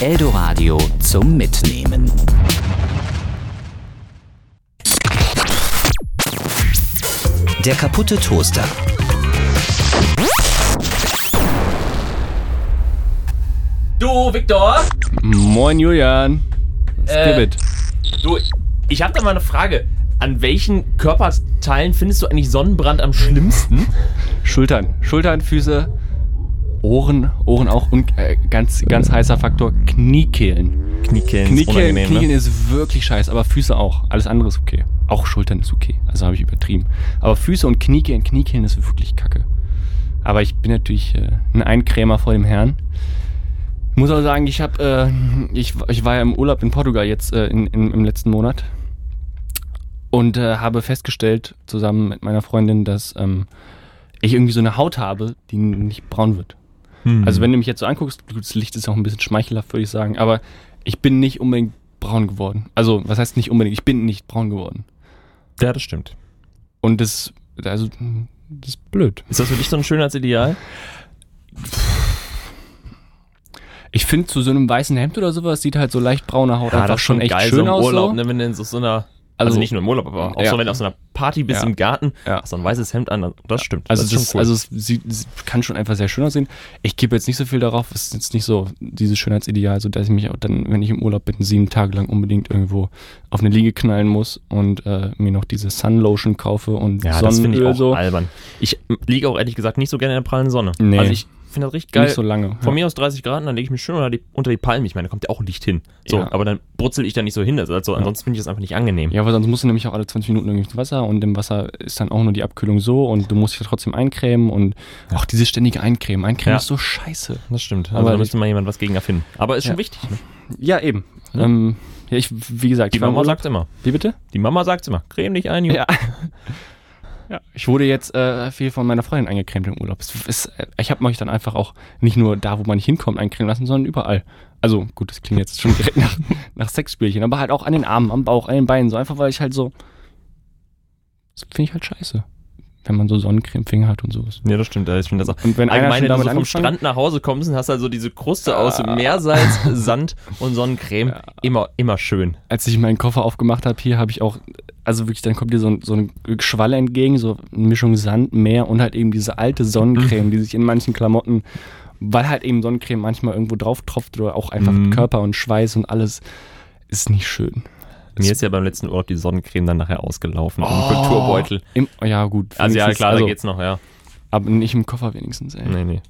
Eldoradio zum Mitnehmen. Der kaputte Toaster. Du, Viktor? Moin Julian. Äh. Du, ich hab da mal eine Frage. An welchen Körperteilen findest du eigentlich Sonnenbrand am schlimmsten? Schultern. Schultern, Füße, Ohren, Ohren auch und äh, ganz, ganz heißer Faktor Kniekehlen. Kniekehlen Kniekehlen, ne? Kniekehlen ist wirklich scheiße, aber Füße auch. Alles andere ist okay. Auch Schultern ist okay. Also habe ich übertrieben. Aber Füße und Kniekehlen, Kniekehlen ist wirklich kacke. Aber ich bin natürlich äh, ein Eincremer vor dem Herrn. Ich muss auch sagen, ich habe, äh, ich, ich war ja im Urlaub in Portugal jetzt äh, in, in, im letzten Monat und äh, habe festgestellt zusammen mit meiner Freundin, dass ähm, ich irgendwie so eine Haut habe, die nicht braun wird. Hm. Also wenn du mich jetzt so anguckst, das Licht ist auch ein bisschen schmeichelhaft, würde ich sagen, aber ich bin nicht unbedingt braun geworden. Also was heißt nicht unbedingt? Ich bin nicht braun geworden. Ja, das stimmt. Und das, also das ist blöd. Ist das für dich so ein Schönheitsideal? Ich finde, zu so einem weißen Hemd oder sowas sieht halt so leicht braune Haut Ja, einfach schon echt schön so im aus. Urlaub, so. ne, wenn du in so, so einer, also, Also- nicht nur im Urlaub, aber auch Ja. so, wenn du auf so einer Party bist Ja. im Garten, Ja. hast so ein weißes Hemd an, das stimmt. Also, das das cool. also es sieht, es kann schon einfach sehr schön aussehen. Ich gebe jetzt nicht so viel darauf, es ist jetzt nicht so dieses Schönheitsideal, so dass ich mich auch dann, wenn ich im Urlaub bin, sieben Tage lang unbedingt irgendwo auf eine Liege knallen muss und äh, mir noch diese Sunlotion kaufe und ja, das finde ich Sonnenöl auch so. albern. Ich liege auch ehrlich gesagt nicht so gerne in der prallen Sonne. Nee. Also ich finde das richtig geil. Nicht so lange. Von mir aus 30 Grad, dann lege ich mich schön unter die, unter die Palme. Ich meine, da kommt ja auch Licht hin. So, Ja. aber dann brutzel ich da nicht so hin. Also, also ansonsten finde ich das einfach nicht angenehm. Ja, weil sonst musst du nämlich auch alle 20 Minuten irgendwie ins Wasser und im Wasser ist dann auch nur die Abkühlung so und du musst dich ja trotzdem eincremen und auch dieses ständige Eincremen. Eincremen Ja. ist so scheiße. Das stimmt. Also Aber da müsste mal jemand was gegen erfinden. Aber ist schon Ja. wichtig. Ne? Ja, eben. Ja. Ähm, ja, ich, wie gesagt, Die Mama sagt immer. Wie bitte? Die Mama sagt immer. Creme dich ein, Junge. Ja. ja. Ich wurde jetzt äh, viel von meiner Freundin eingecremt im Urlaub. Ist, äh, ich habe mich dann einfach auch nicht nur da, wo man nicht hinkommt, eincremen lassen, sondern überall. Also gut, das klingt jetzt schon direkt nach, nach Sexspielchen, aber halt auch an den Armen, am Bauch, an den Beinen, so einfach, weil ich halt so. Das finde ich halt scheiße. Wenn man so Sonnencremefinger hat und sowas. Ja, das stimmt. Das auch. Und wenn einer schon wenn du damit so vom Strand nach Hause kommst und hast also diese Kruste aus Ah. Meersalz, Sand und Sonnencreme. Ja. Immer, immer schön. als ich meinen Koffer aufgemacht habe, hier habe ich auch, also wirklich, dann kommt dir so, ein, so eine Schwalle entgegen, so eine Mischung Sand, Meer und halt eben diese alte Sonnencreme, die sich in manchen Klamotten, weil halt eben Sonnencreme manchmal irgendwo drauf tropft oder auch einfach Mhm. Körper und Schweiß und alles, ist nicht schön. Mir ist ja beim letzten Urlaub die Sonnencreme dann nachher ausgelaufen. Im Oh. Kulturbeutel. Im, ja, gut. Also ja, klar, also, da geht's noch, ja. Aber nicht im Koffer wenigstens, ey. Nee, nee.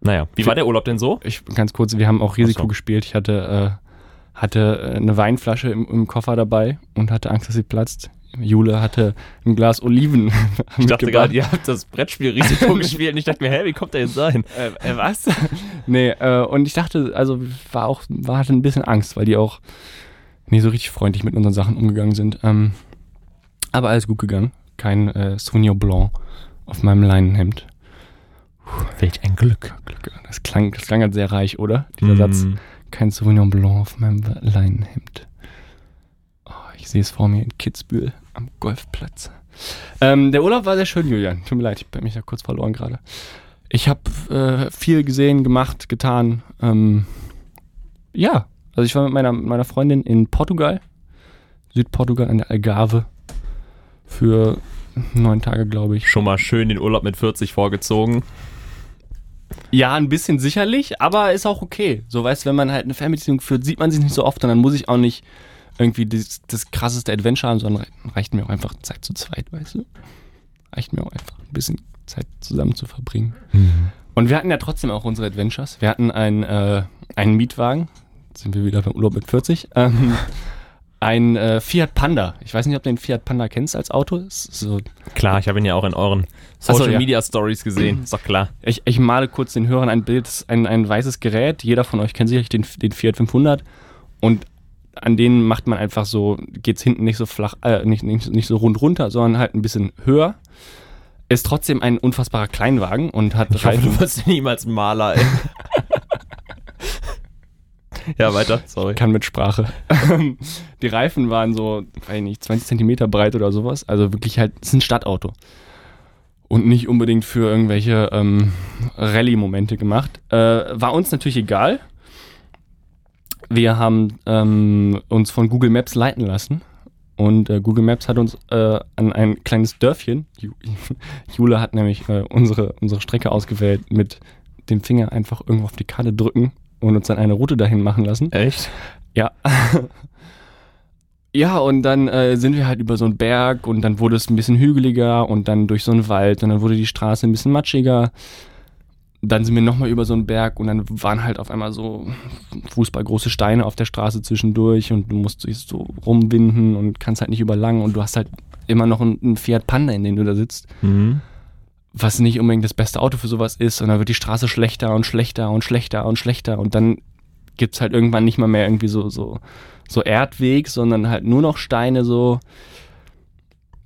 Naja, wie war der Urlaub denn so? Ich, ganz kurz, wir haben auch Risiko so. gespielt. Ich hatte, äh, hatte äh, eine Weinflasche im, im Koffer dabei und hatte Angst, dass sie platzt. Jule hatte ein Glas Oliven. Ich dachte gerade, ihr habt das Brettspiel-Risiko gespielt und ich dachte mir, hä, wie kommt der jetzt dahin? Äh, äh, was? nee, äh, und ich dachte, also war auch, war hatte ein bisschen Angst, weil die auch nicht so richtig freundlich mit unseren Sachen umgegangen sind. Ähm, aber alles gut gegangen. Kein äh, Sauvignon Blanc auf meinem Leinenhemd. Welch ein Glück. Glück. Das klang, das klang halt sehr reich, oder? Dieser Satz. Kein Sauvignon Blanc auf meinem Leinenhemd. Oh, ich sehe es vor mir in Kitzbühel am Golfplatz. Ähm, der Urlaub war sehr schön, Julian. Tut mir leid, ich habe mich da kurz verloren gerade. Ich habe äh, viel gesehen, gemacht, getan. Ähm, ja, also ich war mit meiner, meiner Freundin in Portugal, Südportugal an der Algarve für neun Tage, glaube ich. Schon mal schön den Urlaub mit 40 vorgezogen. Ja, ein bisschen sicherlich, aber ist auch okay. So, weißt du, wenn man halt eine Fernbeziehung führt, sieht man sich nicht so oft und dann muss ich auch nicht irgendwie das, das krasseste Adventure haben, sondern reicht mir auch einfach Zeit zu zweit, weißt du? Reicht mir auch einfach ein bisschen Zeit zusammen zu verbringen. Und wir hatten ja trotzdem auch unsere Adventures. Wir hatten ein, äh, einen Mietwagen, Jetzt sind wir wieder beim Urlaub mit 40, ähm, ein äh, Fiat Panda. Ich weiß nicht, ob du den Fiat Panda kennst als Auto. So Klar, ich habe ihn ja auch in euren so, Social ja. Media Stories gesehen. Ist doch klar. Ich, ich male kurz den Hörern ein Bild, ein, ein weißes Gerät. Jeder von euch kennt sicherlich den, den Fiat 500 und an denen macht man einfach so, geht's hinten nicht so flach, äh, nicht, nicht, nicht so rund runter, sondern halt ein bisschen höher. Ist trotzdem ein unfassbarer Kleinwagen und hat Ich hoffe, Reifen. du wirst niemals Maler, ey. ja, weiter. Sorry. kann mit Sprache. Die Reifen waren so, weiß ich nicht, 20 Zentimeter breit oder sowas. Also wirklich halt, es ist ein Stadtauto. Und nicht unbedingt für irgendwelche ähm, Rallye-Momente gemacht. Äh, war uns natürlich egal. Wir haben ähm, uns von Google Maps leiten lassen. Und äh, Google Maps hat uns äh, an ein kleines Dörfchen, Ju- Jule hat nämlich äh, unsere, unsere Strecke ausgewählt, mit dem Finger einfach irgendwo auf die Karte drücken und uns dann eine Route dahin machen lassen. Echt? Ja. ja, und dann äh, sind wir halt über so einen Berg und dann wurde es ein bisschen hügeliger und dann durch so einen Wald und dann wurde die Straße ein bisschen matschiger. Dann sind wir nochmal über so einen Berg und dann waren halt auf einmal so fußballgroße Steine auf der Straße zwischendurch und du musst dich so rumwinden und kannst halt nicht überlang und du hast halt immer noch einen, einen Fiat Panda, in dem du da sitzt Mhm. Was nicht unbedingt das beste Auto für sowas ist. Und dann wird die Straße schlechter und schlechter und schlechter und schlechter. Und dann gibt es halt irgendwann nicht mal mehr irgendwie so, so, so Erdweg, sondern halt nur noch Steine so.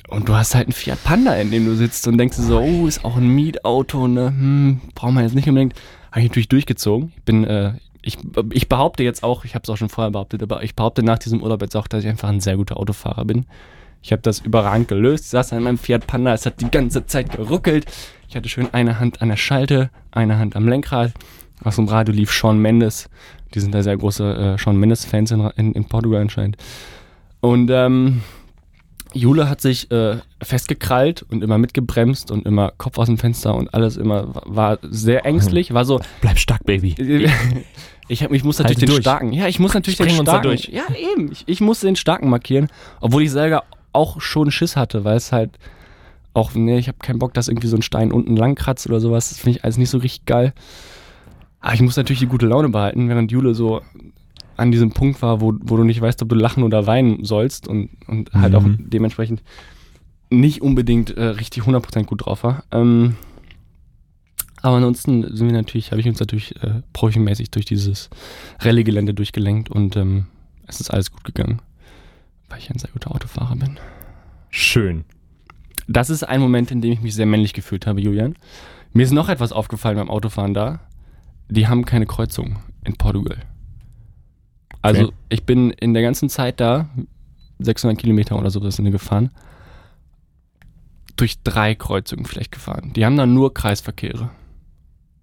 Und du hast halt einen Fiat Panda, in dem du sitzt und denkst so, oh, ist auch ein Mietauto, ne? Hm, brauchen wir jetzt nicht unbedingt. Habe ich natürlich durchgezogen. Ich bin, äh, ich, ich behaupte jetzt auch, ich habe es auch schon vorher behauptet, aber ich behaupte nach diesem Urlaub jetzt auch, dass ich einfach ein sehr guter Autofahrer bin. Ich habe das überragend gelöst. Saß in meinem Fiat Panda, es hat die ganze Zeit geruckelt. Ich hatte schön eine Hand an der Schalte, eine Hand am Lenkrad. Aus dem Radio lief Sean Mendes. Die sind da sehr große äh, Sean Mendes-Fans in, in, in Portugal anscheinend. Und ähm, Jule hat sich äh, festgekrallt und immer mitgebremst und immer Kopf aus dem Fenster und alles immer war sehr ängstlich. War so, Bleib stark, Baby. ich, hab, ich muss natürlich Halte den durch. Starken. Ja, ich muss natürlich Springen den Starken. durch. Ja, eben. Ich, ich muss den Starken markieren, obwohl ich selber auch schon Schiss hatte, weil es halt auch, nee, ich habe keinen Bock, dass irgendwie so ein Stein unten lang kratzt oder sowas. Das finde ich alles nicht so richtig geil. Aber ich muss natürlich die gute Laune behalten, während Jule so an diesem Punkt war, wo, wo du nicht weißt, ob du lachen oder weinen sollst und, und halt Mhm. auch dementsprechend nicht unbedingt äh, richtig 100% gut drauf war. Ähm, aber ansonsten sind wir natürlich, habe ich uns natürlich äh, profimäßig durch dieses Rallye-Gelände durchgelenkt und ähm, es ist alles gut gegangen, weil ich ein sehr guter Autofahrer bin. Schön. Das ist ein Moment, in dem ich mich sehr männlich gefühlt habe, Julian. Mir ist noch etwas aufgefallen beim Autofahren da. Die haben keine Kreuzung in Portugal. Also Okay. ich bin in der ganzen Zeit da, 600 Kilometer oder so sind wir gefahren, durch drei Kreuzungen vielleicht gefahren. Die haben da nur Kreisverkehre.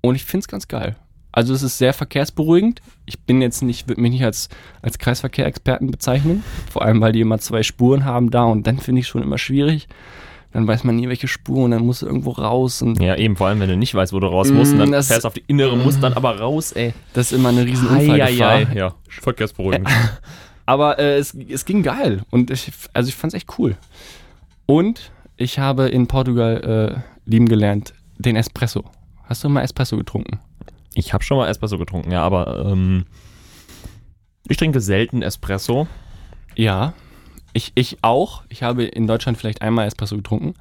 Und ich finde es ganz geil. Also es ist sehr verkehrsberuhigend. Ich bin jetzt nicht, würde mich nicht als, als Kreisverkehrexperten bezeichnen. Vor allem, weil die immer zwei Spuren haben da und dann finde ich schon immer schwierig. Dann weiß man nie, welche Spur und dann musst du irgendwo raus und Ja, eben, vor allem, wenn du nicht weißt, wo du raus Mm, musst, und dann das- fährst du auf die innere, musst dann aber raus, ey. das ist immer eine riesen Unfallgefahr. Eieiei. Ja, verkehrsberuhigend. Aber äh, es, es ging geil und ich, also ich fand es echt cool. Und ich habe in Portugal äh, lieben gelernt den Espresso. Hast du mal Espresso getrunken? Ich habe schon mal Espresso getrunken, ja, aber ähm, ich trinke selten Espresso. Ja, ich, ich auch. Ich habe in Deutschland vielleicht einmal Espresso getrunken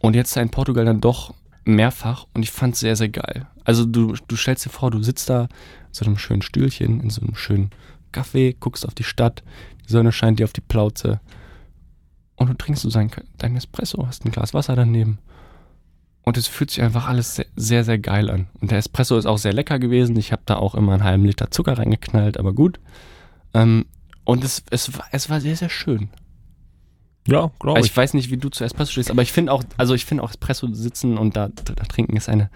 und jetzt in Portugal dann doch mehrfach und ich fand es sehr, sehr geil. Also du, du stellst dir vor, du sitzt da in so einem schönen Stühlchen, in so einem schönen Café, guckst auf die Stadt, die Sonne scheint dir auf die Plauze und du trinkst so dein, dein Espresso, hast ein Glas Wasser daneben und es fühlt sich einfach alles sehr, sehr, sehr geil an. Und der Espresso ist auch sehr lecker gewesen. Ich habe da auch immer einen halben Liter Zucker reingeknallt, aber gut. Ähm, und es, es, war, es war sehr, sehr schön. Ja, glaube Also ich. ich weiß nicht, wie du zu Espresso stehst, aber ich finde auch, also ich finde auch Espresso sitzen und da, da, da trinken ist eine,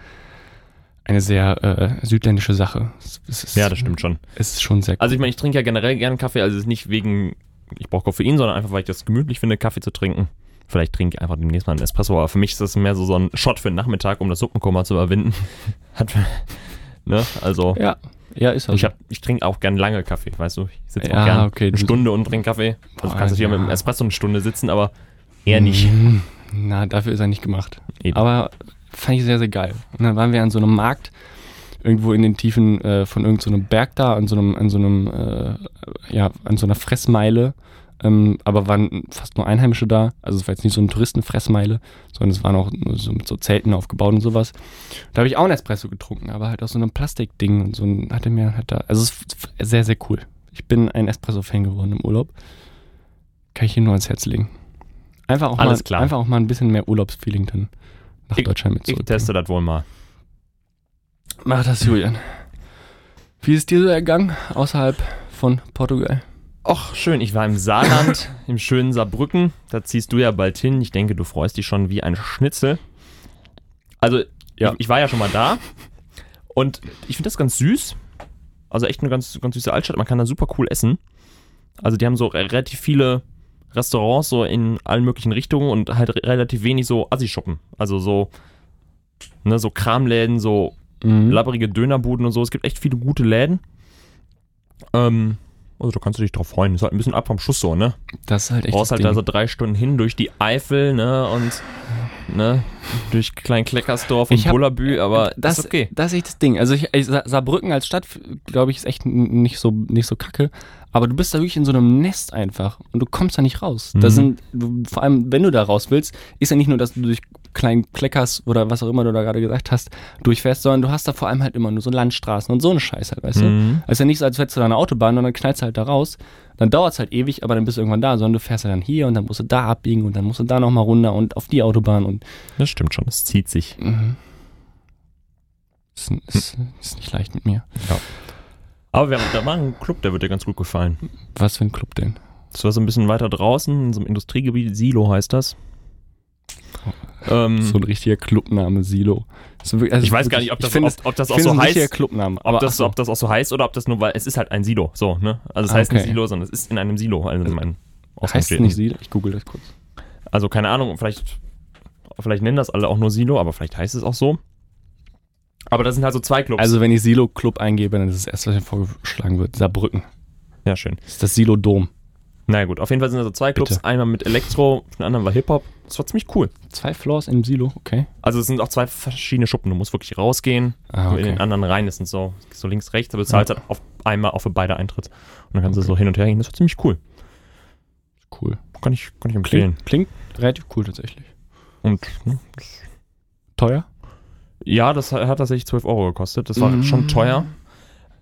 eine sehr äh, südländische Sache. Ist, Ja, das stimmt schon. Es ist schon sehr Also ich meine, ich trinke ja generell gerne Kaffee, also es ist nicht wegen, ich brauche Koffein, sondern einfach, weil ich das gemütlich finde, Kaffee zu trinken. Vielleicht trinke ich einfach demnächst mal einen Espresso, aber für mich ist das mehr so, so ein Shot für den Nachmittag, um das Suppenkoma zu überwinden. Hat, ne, also Ja, ja, ist auch ich, hab, ich trinke auch gern lange Kaffee, weißt du, ich sitze Ja, auch gern okay, eine du- Stunde und trinke Kaffee. Also Boah, du kannst natürlich ja. mit dem Espresso eine Stunde sitzen, aber eher nicht. Mm, Na, dafür ist er nicht gemacht. Eben. Aber fand ich sehr, sehr geil. Und dann waren wir an so einem Markt, irgendwo in den Tiefen äh, von irgendeinem so einem Berg da, an so einem, an so einem, äh, ja, an so einer Fressmeile. Ähm, aber waren fast nur Einheimische da. Also es war jetzt nicht so eine Touristenfressmeile, sondern es waren auch nur so mit so Zelten aufgebaut und sowas. Da habe ich auch einen Espresso getrunken, aber halt aus so einem Plastikding und so ein, hatte mir halt da, also es ist sehr, sehr cool. Ich bin ein Espresso-Fan geworden im Urlaub. Kann ich hier nur ans Herz legen. Einfach auch, Alles mal, klar. einfach auch mal ein bisschen mehr Urlaubsfeeling dann nach Ich- Deutschland mit Ich teste das wohl mal. Mach das, Julian. Wie ist dir so ergangen außerhalb von Portugal? Och, schön. Ich war im Saarland, im schönen Saarbrücken. Da ziehst du ja bald hin. Ich denke, du freust dich schon wie ein Schnitzel. Also, Ja. ich, war ja schon mal da. Und ich finde das ganz süß. Also echt eine ganz, ganz süße Altstadt. Man kann da super cool essen. Also die haben so re- relativ viele Restaurants so in allen möglichen Richtungen und halt re- relativ wenig so Assi-Shoppen. Also so, ne, so Kramläden, so Mhm. labbrige Dönerbuden und so. Es gibt echt viele gute Läden. Ähm, also da kannst du dich drauf freuen. Ist halt ein bisschen ab vom Schuss so, ne? Das ist halt echt brauchst das halt da Ding. so drei Stunden hin durch die Eifel, ne, und ne, durch Klein-Kleckersdorf und Bullabü, aber das ist okay. Das ist echt das Ding. Also ich, ich, Sa- Saarbrücken als Stadt, glaube ich, ist echt nicht so, nicht so kacke. Aber du bist da wirklich in so einem Nest einfach und du kommst da nicht raus. Da Mhm. sind, du- vor allem, wenn du da raus willst, ist ja nicht nur, dass du durch kleinen Kleckers oder was auch immer du da gerade gesagt hast, durchfährst, sondern du hast da vor allem halt immer nur so Landstraßen und so eine Scheiße halt, weißt du? Mhm. Es ist ja nicht so, als hättest du da eine Autobahn und dann knallst du halt da raus. Dann dauert es halt ewig, aber dann bist du irgendwann da, sondern du fährst ja dann hier und dann musst du da abbiegen und dann musst du da nochmal runter und auf die Autobahn und Das stimmt schon, das zieht sich. Mhm. Ist, ist, ist nicht leicht mit mir. Aber wir haben, da war ein Club, der wird dir ganz gut gefallen. Was für ein Club denn? Das war so ein bisschen weiter draußen, in so einem Industriegebiet, Silo heißt das. Ähm, So ein richtiger Clubname, Silo. Also ich weiß gar nicht, ob das, ob, ob das auch so heißt. Clubname. Ob das, ob das auch so heißt oder ob das nur, weil es ist halt ein Silo, so, ne? Also es Ah, heißt okay. nicht Silo, sondern es ist in einem Silo. Also, mein heißt es nicht Silo? Ich google das kurz. Also keine Ahnung, vielleicht, vielleicht nennen das alle auch nur Silo, aber vielleicht heißt es auch so. Aber das sind halt so zwei Clubs. Also wenn ich Silo Club eingebe, dann ist das erste, was mir vorgeschlagen wird, Saarbrücken. ja, schön. Das ist das Silo Dom. Na gut, auf jeden Fall sind da so zwei Clubs. Bitte. Einmal mit Elektro, der andere war Hip-Hop. Das war ziemlich cool. Zwei Floors im Silo, okay. Also es sind auch zwei verschiedene Schuppen. Du musst wirklich rausgehen, Ah, in den okay. anderen rein. Das sind so, so links, rechts, aber du zahlst halt auf einmal auch für beide Eintritt. Und dann kannst du so hin und her gehen. Das war ziemlich cool. Cool. Kann ich, kann ich empfehlen. Klingt, klingt relativ cool tatsächlich. Und ne, Teuer? ja, das hat hat tatsächlich 12 Euro gekostet. Das war Mhm. schon teuer.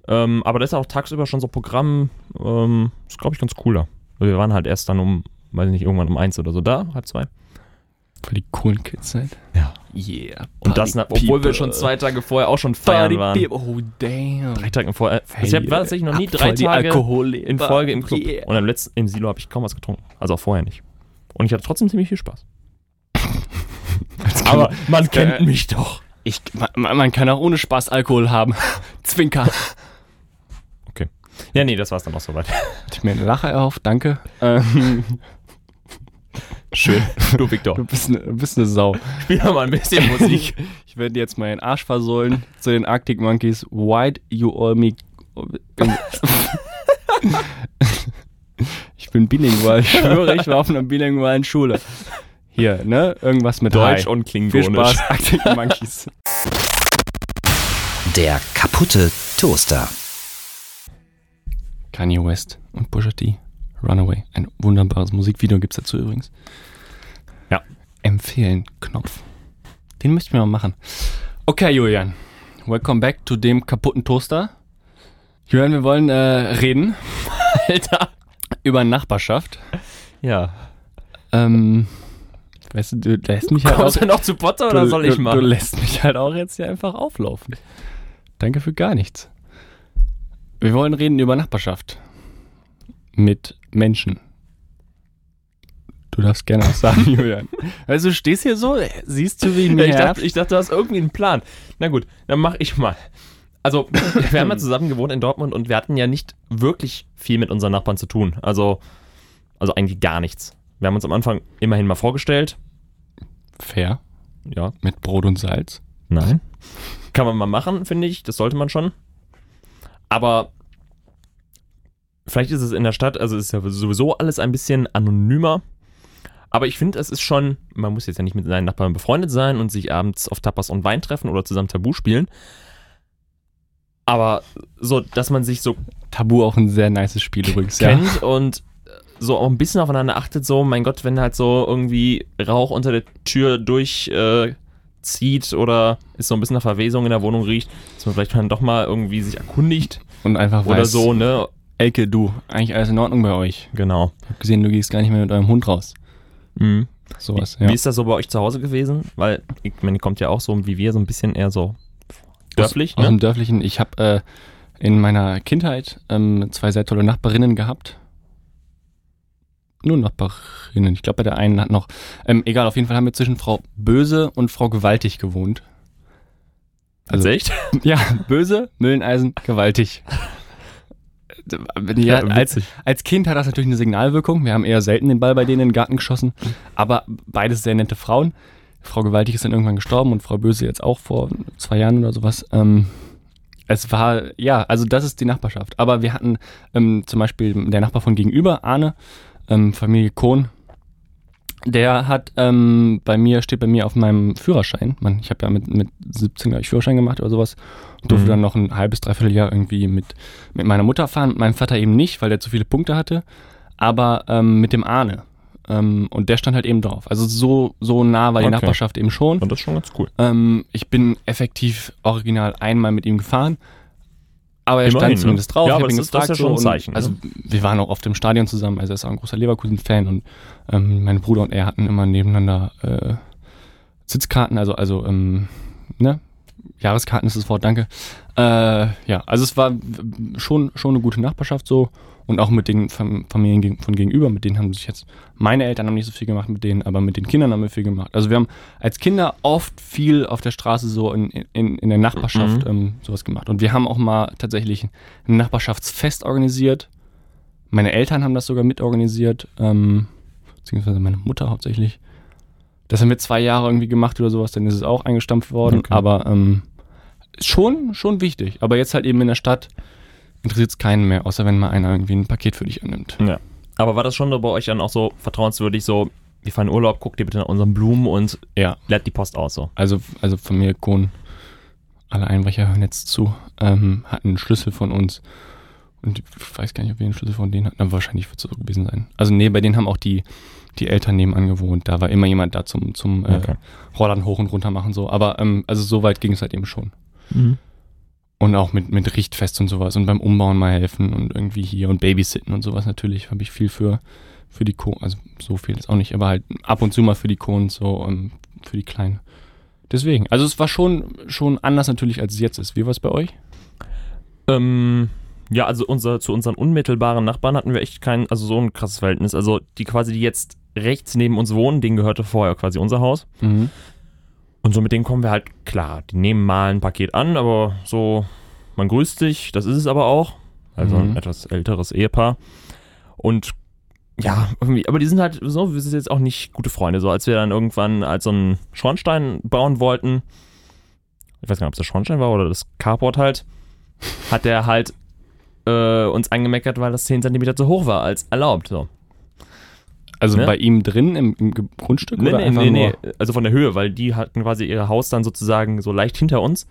Ähm, aber das ist auch tagsüber schon so Programm. Ähm, ist, glaube ich, ganz cooler. Wir waren halt erst dann um, weiß ich nicht, irgendwann um eins oder so da, halb zwei. Für die coolen Kids seid. Ja. Yeah. Und das, obwohl wir schon zwei Tage vorher auch schon feiern waren. Oh, damn. Drei Tage vorher. ich hab- war tatsächlich noch nie drei voll Tage in Folge im Club. Yeah. Und im letzten, im Silo habe ich kaum was getrunken. Also auch vorher nicht. Und ich hatte trotzdem ziemlich viel Spaß. Aber man kennt äh, mich doch. Ich, man, man kann auch ohne Spaß Alkohol haben. Zwinker. Ja, nee, das war's dann auch soweit. Hat mir eine Lache erhofft, danke. Ähm, Schön. Du, Victor. du, bist eine, du bist eine Sau. Spiel doch mal ein bisschen Musik. Ich werde dir jetzt meinen Arsch versohlen zu den Arctic Monkeys. Why'd you all me... ich bin bilingual. Ich schwöre, ich war auf einer bilingualen Schule. Hier, ne? Irgendwas mit Deutsch Hi. und Viel Klingonisch. Spaß, Arctic Monkeys. Der kaputte Toaster. Kanye West und Pusha T. Runaway. Ein wunderbares Musikvideo gibt's dazu übrigens. Ja. Empfehlen, Knopf. Den möchte ich mir mal machen. Okay, Julian. Welcome back to dem kaputten Toaster. Julian, wir wollen äh, reden Alter. über Nachbarschaft. Ja. Ähm, weißt du, du lässt mich halt Kommst auch, du noch zu Potter oder du, soll ich du, mal? du lässt mich halt auch jetzt hier einfach auflaufen. Danke für gar nichts. Wir wollen reden über Nachbarschaft. Mit Menschen. Du darfst gerne was sagen, Julian. Also du stehst hier so, siehst du, wie Ja, mir ich, dachte, ich dachte, du hast irgendwie einen Plan. Na gut, dann mach ich mal. Also, wir haben ja zusammen gewohnt in Dortmund und wir hatten ja nicht wirklich viel mit unseren Nachbarn zu tun. Also, also eigentlich gar nichts. Wir haben uns am Anfang immerhin mal vorgestellt. Fair. Ja, Mit Brot und Salz. nein. Kann man mal machen, finde ich. Das sollte man schon. Aber vielleicht ist es in der Stadt, also ist ja sowieso alles ein bisschen anonymer. Aber ich finde, es ist schon, man muss jetzt ja nicht mit seinen Nachbarn befreundet sein und sich abends auf Tapas und Wein treffen oder zusammen Tabu spielen. Aber so, dass man sich so Tabu auch ein sehr nices Spiel übrigens. kennt und so auch ein bisschen aufeinander achtet, so, mein Gott, wenn halt so irgendwie Rauch unter der Tür durch äh, zieht oder es so ein bisschen nach Verwesung in der Wohnung riecht, dass man vielleicht dann doch mal irgendwie sich erkundigt Und einfach oder weiß, so, ne? Elke, du, eigentlich alles in Ordnung bei euch. Genau. Ich hab gesehen, du gehst gar nicht mehr mit eurem Hund raus. Mhm. Sowas, Wie ja. ist das so bei euch zu Hause gewesen? Weil, ich meine, kommt ja auch so wie wir, so ein bisschen eher so dörflich, Aus, aus ne? dem Dörflichen. Ich habe äh, in meiner Kindheit ähm, zwei sehr tolle Nachbarinnen gehabt. Nur Nachbarinnen. Ich glaube, bei der einen hat noch. Ähm, egal, auf jeden Fall haben wir zwischen Frau Böse und Frau Gewaltig gewohnt. Also echt? Ja, böse, Mülleneisen, gewaltig. Ja, als, als Kind hat das natürlich eine Signalwirkung. Wir haben eher selten den Ball bei denen in den Garten geschossen. Aber beides sehr nette Frauen. Frau Gewaltig ist dann irgendwann gestorben und Frau Böse jetzt auch vor zwei Jahren oder sowas. Ähm, es war, ja, also das ist die Nachbarschaft. Aber wir hatten ähm, zum Beispiel der Nachbar von gegenüber, Arne, ähm, Familie Kohn, der hat ähm, bei mir, steht bei mir auf meinem Führerschein. Man, ich habe ja mit, mit 17, glaube ich, Führerschein gemacht oder sowas. Und durfte Mhm. dann noch ein halbes, dreiviertel Jahr irgendwie mit, mit meiner Mutter fahren. Mit meinem Vater eben nicht, weil der zu viele Punkte hatte. Aber ähm, mit dem Arne. Ähm, und der stand halt eben drauf. Also so, so nah war die Okay. Nachbarschaft eben schon. Und das ist schon ganz cool. Ähm, ich bin effektiv original einmal mit ihm gefahren. Aber er Immerhin, stand ne? zumindest drauf. Ja, ich aber hab ihn ist ja schon ein und- Zeichen, ne? Also wir waren auch oft im Stadion zusammen. Also er ist auch ein großer Leverkusen-Fan und ähm, mein Bruder und er hatten immer nebeneinander äh, Sitzkarten, also also ähm, ne Jahreskarten ist das Wort, danke. Äh, ja, also es war schon schon eine gute Nachbarschaft so und auch mit den Fam Familien von gegenüber, mit denen haben sich jetzt meine Eltern haben nicht so viel gemacht mit denen, aber mit den Kindern haben wir viel gemacht. Also wir haben als Kinder oft viel auf der Straße so in, in, in der Nachbarschaft Mhm. ähm, sowas gemacht. Und wir haben auch mal tatsächlich ein Nachbarschaftsfest organisiert. Meine Eltern haben das sogar mitorganisiert, ähm, beziehungsweise meine Mutter hauptsächlich. Das haben wir zwei Jahre irgendwie gemacht oder sowas, dann ist es auch eingestampft worden. Okay. Aber ähm, schon, schon wichtig. Aber jetzt halt eben in der Stadt interessiert es keinen mehr, außer wenn mal einer irgendwie ein Paket für dich annimmt. Ja. Aber war das schon bei euch dann auch so vertrauenswürdig, so, wir fahren in Urlaub, guckt ihr bitte nach unseren Blumen und Ja, leert die Post aus, so. also, also Familie Kohn, alle Einbrecher hören jetzt zu, ähm, hatten einen Schlüssel von uns. Und ich weiß gar nicht, ob wir einen Schlüssel von denen hatten, aber wahrscheinlich wird es so gewesen sein. Also nee, bei denen haben auch die, die Eltern nebenan gewohnt. Da war immer jemand da zum, zum äh, Okay. Rollern hoch und runter machen so. Aber ähm, also so weit ging es halt eben schon. Und auch mit, mit Richtfest und sowas und beim Umbauen mal helfen und irgendwie hier und Babysitten und sowas natürlich habe ich viel für, für die Kohn, also so viel ist auch nicht, aber halt ab und zu mal für die Kohn so ähm, für die Kleinen. Deswegen, also es war schon, schon anders natürlich, als es jetzt ist. Wie war es bei euch? Ähm, ja, also unser, zu unseren unmittelbaren Nachbarn hatten wir echt kein, also so ein krasses Verhältnis. Also die quasi, die jetzt rechts neben uns wohnen, denen gehörte vorher quasi unser Haus. Mhm. Und so mit denen kommen wir halt klar. Die nehmen mal ein Paket an, aber so, man grüßt sich, das ist es aber auch. Also Mhm. ein etwas älteres Ehepaar. Und ja, irgendwie, aber die sind halt so, wir sind jetzt auch nicht gute Freunde. So, als wir dann irgendwann als so einen Schornstein bauen wollten, ich weiß gar nicht, ob es der Schornstein war oder das Carport halt, hat der halt äh, uns angemeckert, weil das 10 cm zu hoch war als erlaubt. So. Also Ne? bei ihm drin im, im Grundstück Nee, oder nee, nee, nee, also von der Höhe, weil die hatten quasi ihr Haus dann sozusagen so leicht hinter uns.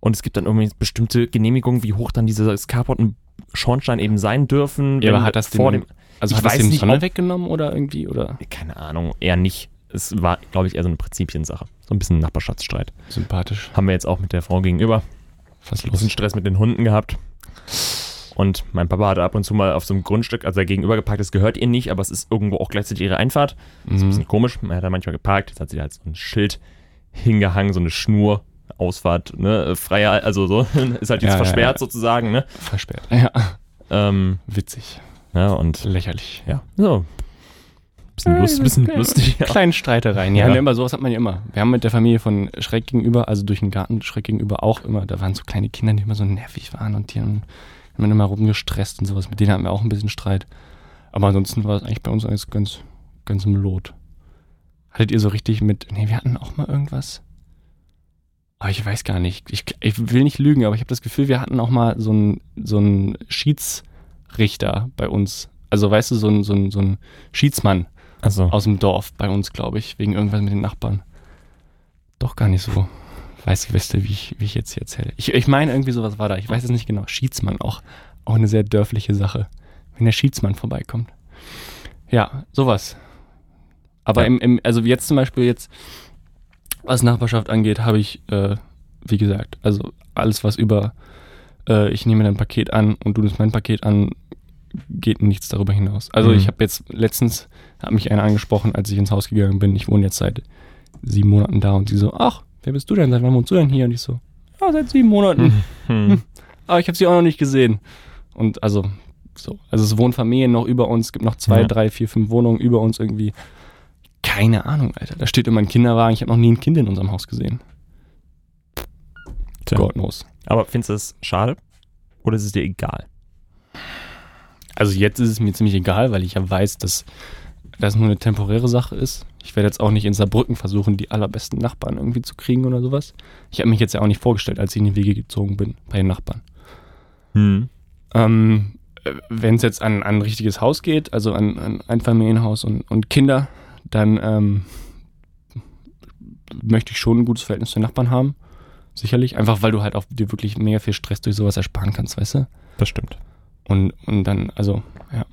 Und es gibt dann irgendwie bestimmte Genehmigungen, wie hoch dann dieses Carport und Schornstein eben sein dürfen. Ja, aber hat das vor den- dem, Also Ich hat das weiß dem nicht, Sonne weggenommen oder irgendwie oder keine Ahnung, eher nicht. Es war, glaube ich, eher so eine Prinzipiensache. So ein bisschen Nachbarschaftsstreit. sympathisch? Haben wir jetzt auch mit der Frau gegenüber. Was Ein bisschen Stress mit den Hunden gehabt. Und mein Papa hatte ab und zu mal auf so einem Grundstück, also er gegenüber geparkt ist, gehört ihr nicht, aber es ist irgendwo auch gleichzeitig ihre Einfahrt. Das ist ein Mhm. bisschen komisch. Man hat da manchmal geparkt, jetzt hat sie halt so ein Schild hingehangen, so eine Schnur, Ausfahrt, ne, freier, also so, ist halt jetzt Ja, ja, versperrt ja. sozusagen, ne. Versperrt. Ja, Ähm, witzig. ja, und Lächerlich. ja, so. Bisschen, Ja, lust, bisschen ja. lustig, ja. Kleinen Streitereien. Ja, Ja. Ne, immer sowas hat man ja immer. Wir haben mit der Familie von schräg gegenüber, also durch den Garten schräg gegenüber auch immer, da waren so kleine Kinder, die immer so nervig waren und die haben, haben immer rumgestresst und sowas. Mit denen hatten wir auch ein bisschen Streit. Aber ansonsten war es eigentlich bei uns alles ganz, ganz im Lot. Hattet ihr so richtig mit, nee, wir hatten auch mal irgendwas. Aber ich weiß gar nicht. Ich, ich will nicht lügen, aber ich habe das Gefühl, wir hatten auch mal so einen so einen Schiedsrichter bei uns. Also weißt du, so ein, so so Schiedsmann Also, aus dem Dorf bei uns, glaube ich, wegen irgendwas mit den Nachbarn. Doch gar nicht so. Weiß ich, weißt du, wie ich, wie ich jetzt hier erzähle. Ich, ich meine, irgendwie sowas war da. Ich weiß es nicht genau. Schiedsmann auch. Auch eine sehr dörfliche Sache. Wenn der Schiedsmann vorbeikommt. Ja, sowas. Aber Ja. im, im, also jetzt zum Beispiel jetzt, was Nachbarschaft angeht, habe ich, äh, wie gesagt, also alles, was über, äh, ich nehme dein Paket an und du nimmst mein Paket an, geht nichts darüber hinaus. Also Mhm. ich habe jetzt letztens, hat mich einer angesprochen, als ich ins Haus gegangen bin. Ich wohne jetzt seit sieben Monaten da und sie so, ach, wer bist du denn? Seit wann wohnst du denn hier? Und ich so, ja, seit sieben Monaten. hm. Aber ich habe sie auch noch nicht gesehen. Und also, so. Also es wohnen Familien noch über uns, es gibt noch zwei, Ja. drei, vier, fünf Wohnungen über uns irgendwie. Keine Ahnung, Alter. Da steht immer ein Kinderwagen. Ich habe noch nie ein Kind in unserem Haus gesehen. Tja. God knows. Aber findest du das schade? Oder ist es dir egal? Also jetzt ist es mir ziemlich egal, weil ich ja weiß, dass das nur eine temporäre Sache ist. Ich werde jetzt auch nicht in Saarbrücken versuchen, die allerbesten Nachbarn irgendwie zu kriegen oder sowas. Ich habe mich jetzt ja auch nicht vorgestellt, als ich in die Wege gezogen bin bei den Nachbarn. Hm. Ähm, Wenn es jetzt an, an ein richtiges Haus geht, also an, an ein Familienhaus und, und Kinder, dann ähm, möchte ich schon ein gutes Verhältnis zu den Nachbarn haben. Sicherlich. Einfach weil du halt auch dir wirklich mega viel Stress durch sowas ersparen kannst, weißt du? Das stimmt. Und, und dann, also, ja.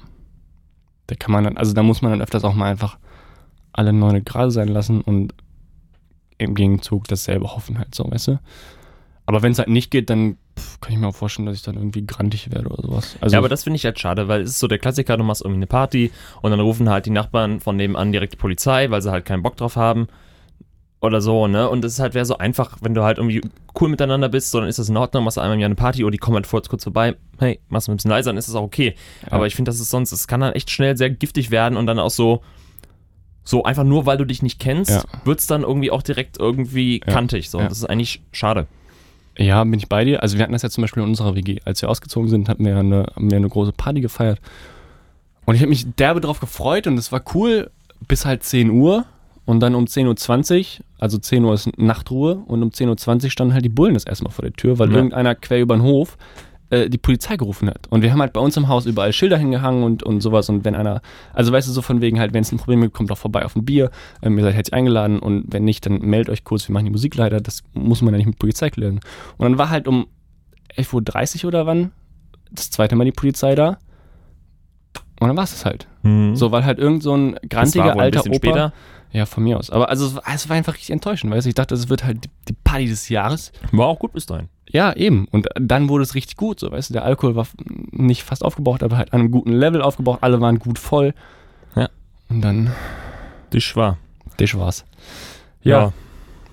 Da kann man dann, also da muss man dann öfters auch mal einfach alle neune gerade sein lassen und im Gegenzug dasselbe hoffen halt so, weißt du? Aber wenn es halt nicht geht, dann pff, kann ich mir auch vorstellen, dass ich dann irgendwie grantig werde oder sowas. Also, ja, aber das finde ich halt schade, weil es ist so der Klassiker, du machst irgendwie eine Party und dann rufen halt die Nachbarn von nebenan direkt die Polizei, weil sie halt keinen Bock drauf haben. Oder so, ne? Und es ist halt wäre so einfach, wenn du halt irgendwie cool miteinander bist, so dann ist das in Ordnung, machst du einmal im Jahr eine Party oder die kommen halt kurz, kurz vorbei, hey, machst du ein bisschen leiser, dann ist das auch okay. Ja. Aber ich finde, das ist sonst, es kann dann echt schnell sehr giftig werden und dann auch so, so einfach nur, weil du dich nicht kennst, Ja. wird's dann irgendwie auch direkt irgendwie Ja. kantig. So. Ja. Das ist eigentlich schade. Ja, bin ich bei dir. Also wir hatten das ja zum Beispiel in unserer WG. Als wir ausgezogen sind, hatten wir eine, haben wir eine große Party gefeiert. Und ich habe mich derbe drauf gefreut und es war cool bis halt 10 Uhr. Und dann um 10.20 Uhr, also 10 Uhr ist Nachtruhe, und um 10.20 Uhr standen halt die Bullen das erstmal vor der Tür, weil Ja. irgendeiner quer über den Hof äh, die Polizei gerufen hat. Und wir haben halt bei uns im Haus überall Schilder hingehangen und, und sowas. Und wenn einer, also weißt du, so von wegen halt, wenn es ein Problem gibt, kommt doch vorbei auf ein Bier. Ähm, ihr seid herzlich eingeladen und wenn nicht, dann meldet euch kurz, wir machen die Musik leider. Das muss man ja nicht mit Polizei klären. Und dann war halt um 11.30 Uhr oder wann das zweite Mal die Polizei da. Und dann war es halt. Mhm. So, weil halt irgend so ein grantiger alter Opa. später. Ja, von mir aus. Aber also es war, es war einfach richtig enttäuschend, weißt du? Ich dachte, es wird halt die, Party des Jahres. War auch gut bis dahin. Ja, eben. Und dann wurde es richtig gut, so, weißt du? Der Alkohol war nicht fast aufgebraucht, aber halt an einem guten Level aufgebraucht. Alle waren gut voll. Ja. Und dann, Das war. das war's. Ja,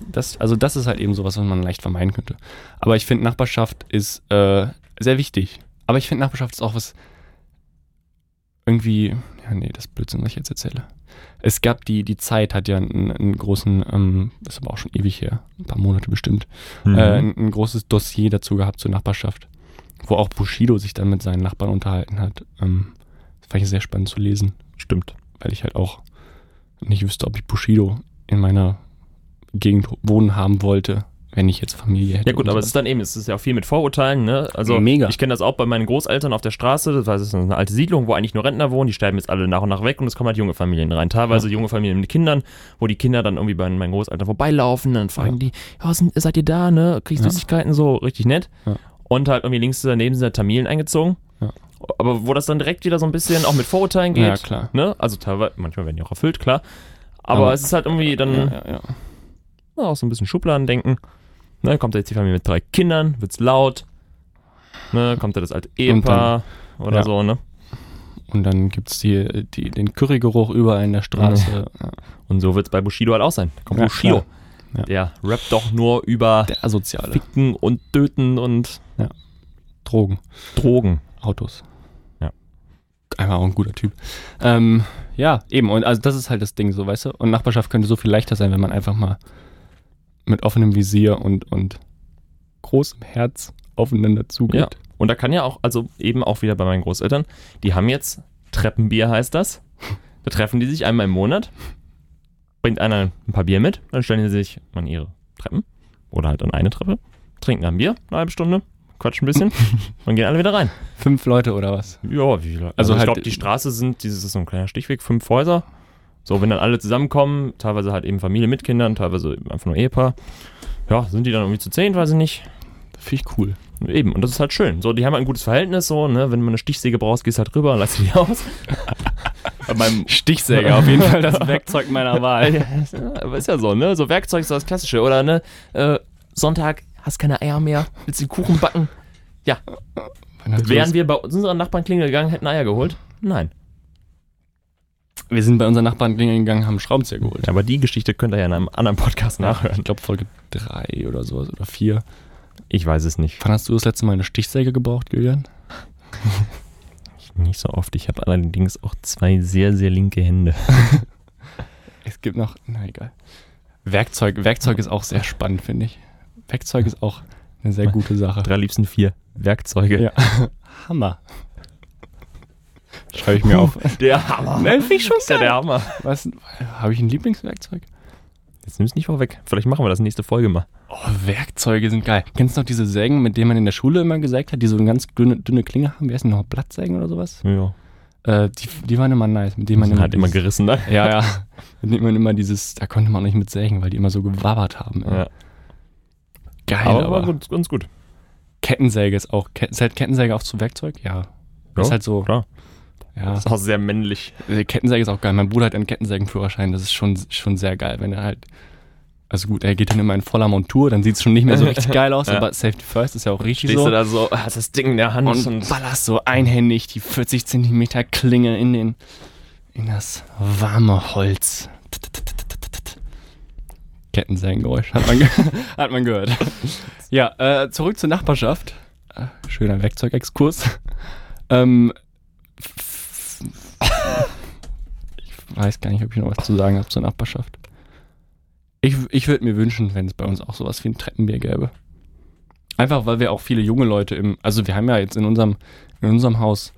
das, also das ist halt eben sowas, was man leicht vermeiden könnte. Aber ich finde, Nachbarschaft ist äh, sehr wichtig. Aber ich finde, Nachbarschaft ist auch was irgendwie, ja, nee, das ist Blödsinn, was ich jetzt erzähle. Es gab die, die Zeit hat ja einen, einen großen, ähm, das ist aber auch schon ewig her, ein paar Monate bestimmt, Mhm. äh, ein, ein großes Dossier dazu gehabt zur Nachbarschaft, wo auch Bushido sich dann mit seinen Nachbarn unterhalten hat. Ähm, das fand ich sehr spannend zu lesen, Stimmt. weil ich halt auch nicht wüsste, ob ich Bushido in meiner Gegend wohnen haben wollte, wenn ich jetzt Familie hätte. Ja gut, aber es ist dann eben, es ist ja auch viel mit Vorurteilen, ne? Also Mega. ich kenne das auch bei meinen Großeltern auf der Straße, das heißt, es ist eine alte Siedlung, wo eigentlich nur Rentner wohnen, die sterben jetzt alle nach und nach weg und es kommen halt junge Familien rein. Teilweise junge Familien mit Kindern, wo die Kinder dann irgendwie bei meinen Großeltern vorbeilaufen, dann fragen Ja. die, ja, sind, seid ihr da, ne? Kriegst Ja. Süßigkeiten, so richtig nett. Ja. Und halt irgendwie links daneben sind halt Tamilen eingezogen. Ja. Aber wo das dann direkt wieder so ein bisschen auch mit Vorurteilen geht. Ja, klar. Ne? Also teilweise, manchmal werden die auch erfüllt, klar. Aber, Aber- es ist halt irgendwie dann ja, ja, ja. ja, auch so ein bisschen Schubladen denken. Ne, kommt da jetzt die Familie mit drei Kindern, wird's laut. Ne, kommt da das alte Ehepaar oder ja. so, ne? Und dann gibt es die, die, den Currygeruch überall in der Straße. Ja. Und so wird's bei Bushido halt auch sein. Da kommt Ja, Bushido. Ja. Der rappt doch nur über Der Asoziale. Ficken und Töten und Drogen, Drogen. Autos. Ja. Einfach auch ein guter Typ. Ähm, ja, eben. Und also das ist halt das Ding, so, weißt du? Und Nachbarschaft könnte so viel leichter sein, wenn man einfach mal mit offenem Visier und, und großem Herz aufeinander zugeht. Ja. Und da kann ja auch, also eben auch wieder bei meinen Großeltern, die haben jetzt Treppenbier heißt das. Da treffen die sich einmal im Monat, bringt einer ein paar Bier mit, dann stellen sie sich an ihre Treppen oder halt an eine Treppe, trinken ein Bier, eine halbe Stunde, quatschen ein bisschen und gehen alle wieder rein. Fünf Leute oder was? Ja, wie viele? Also Also, ich halt- glaube, die Straße sind, dieses ist so ein kleiner Stichweg, fünf Häuser. So, wenn dann alle zusammenkommen, teilweise halt eben Familie mit Kindern, teilweise einfach nur Ehepaar. Ja, sind die dann irgendwie zu zehn, weiß ich nicht. Finde ich cool. Eben, und das ist halt schön. So, die haben halt ein gutes Verhältnis, so, ne? Wenn du mal eine Stichsäge brauchst, gehst halt rüber und lass die aus. Bei meinem Stichsäge, auf jeden Fall das Werkzeug meiner Wahl. ja, aber ist ja so, ne? So Werkzeug ist das Klassische. Oder, ne? Äh, Sonntag, hast keine Eier mehr, willst den Kuchen backen? Wären wir bei unseren Nachbarn klingeln gegangen, hätten Eier geholt? Nein. Wir sind bei unseren Nachbarn klingeln gegangen, haben Schraubenzieher geholt. Ja, aber die Geschichte könnt ihr ja in einem anderen Podcast nachhören. Ich glaube Folge drei oder sowas oder vier. Ich weiß es nicht. Wann hast du das letzte Mal eine Stichsäge gebraucht, Julian? Nicht so oft. Ich habe allerdings auch zwei sehr, sehr linke Hände. Es gibt noch, na egal. Werkzeug, Werkzeug ist auch sehr spannend, finde ich. Werkzeug ist auch Eine sehr gute Sache. Drei liebsten vier Werkzeuge. Ja. Hammer. Schreibe ich mir auf. Der Hammer. Ne, finde ich schon ist ja der Hammer. Was? Habe ich ein Lieblingswerkzeug? Jetzt nimm's nicht vorweg. Vielleicht machen wir das nächste Folge mal. Oh, Werkzeuge sind geil. Kennst du noch diese Sägen, mit denen man in der Schule immer gesägt hat, die so eine ganz dünne, dünne Klinge haben? Wie heißt die noch? Blattsägen oder sowas? Ja. Äh, die, die waren immer nice. Mit denen man Man hat immer gerissen, ne? Ja, ja. Mit denen man immer dieses, da konnte man auch nicht mit sägen, weil die immer so gewabbert haben. ey. Ja. Geil, Aber aber, gut, ganz gut. Kettensäge ist auch, Ket- zählt Kettensäge auch zu Werkzeug? Ja. Ja, ist halt so. klar. Ja. Das ist auch sehr männlich. Äh, Kettensäge ist auch geil. Mein Bruder hat einen Kettensägenführerschein. Das ist schon, schon sehr geil, wenn er halt. Also gut, er geht dann immer in voller Montur, dann sieht es schon nicht mehr so richtig geil aus, Ja. aber Safety First ist ja auch richtig Stehst so. du da so, hat das Ding in der Hand und ballerst so einhändig die 40 Zentimeter Klinge in den in das warme Holz. Kettensägengeräusch hat man, hat man gehört. Ja, äh, zurück zur Nachbarschaft. Äh, Schöner Werkzeugexkurs. Ähm, ich weiß gar nicht, ob ich noch was zu sagen habe zur Nachbarschaft. Ich, ich würde mir wünschen, wenn es bei uns auch sowas wie ein Treppenbier gäbe. Einfach, weil wir auch viele junge Leute im, also wir haben ja jetzt in unserem, in unserem Haus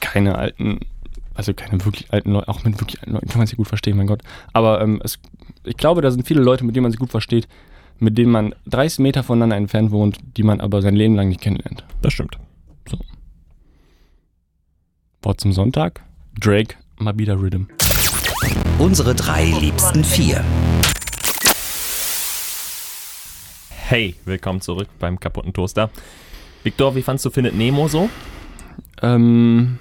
keine alten, also keine wirklich alten Leute, auch mit wirklich alten Leuten kann man sich gut verstehen, mein Gott. Aber ähm, es, ich glaube, da sind viele Leute, mit denen man sich gut versteht, mit denen man 30 Meter voneinander entfernt wohnt, die man aber sein Leben lang nicht kennenlernt. Das stimmt. Wort zum Sonntag. Drake, Mabida Rhythm. Unsere drei liebsten vier. Hey, willkommen zurück beim kaputten Toaster. Victor, wie fandst du Findet Nemo so? Ähm,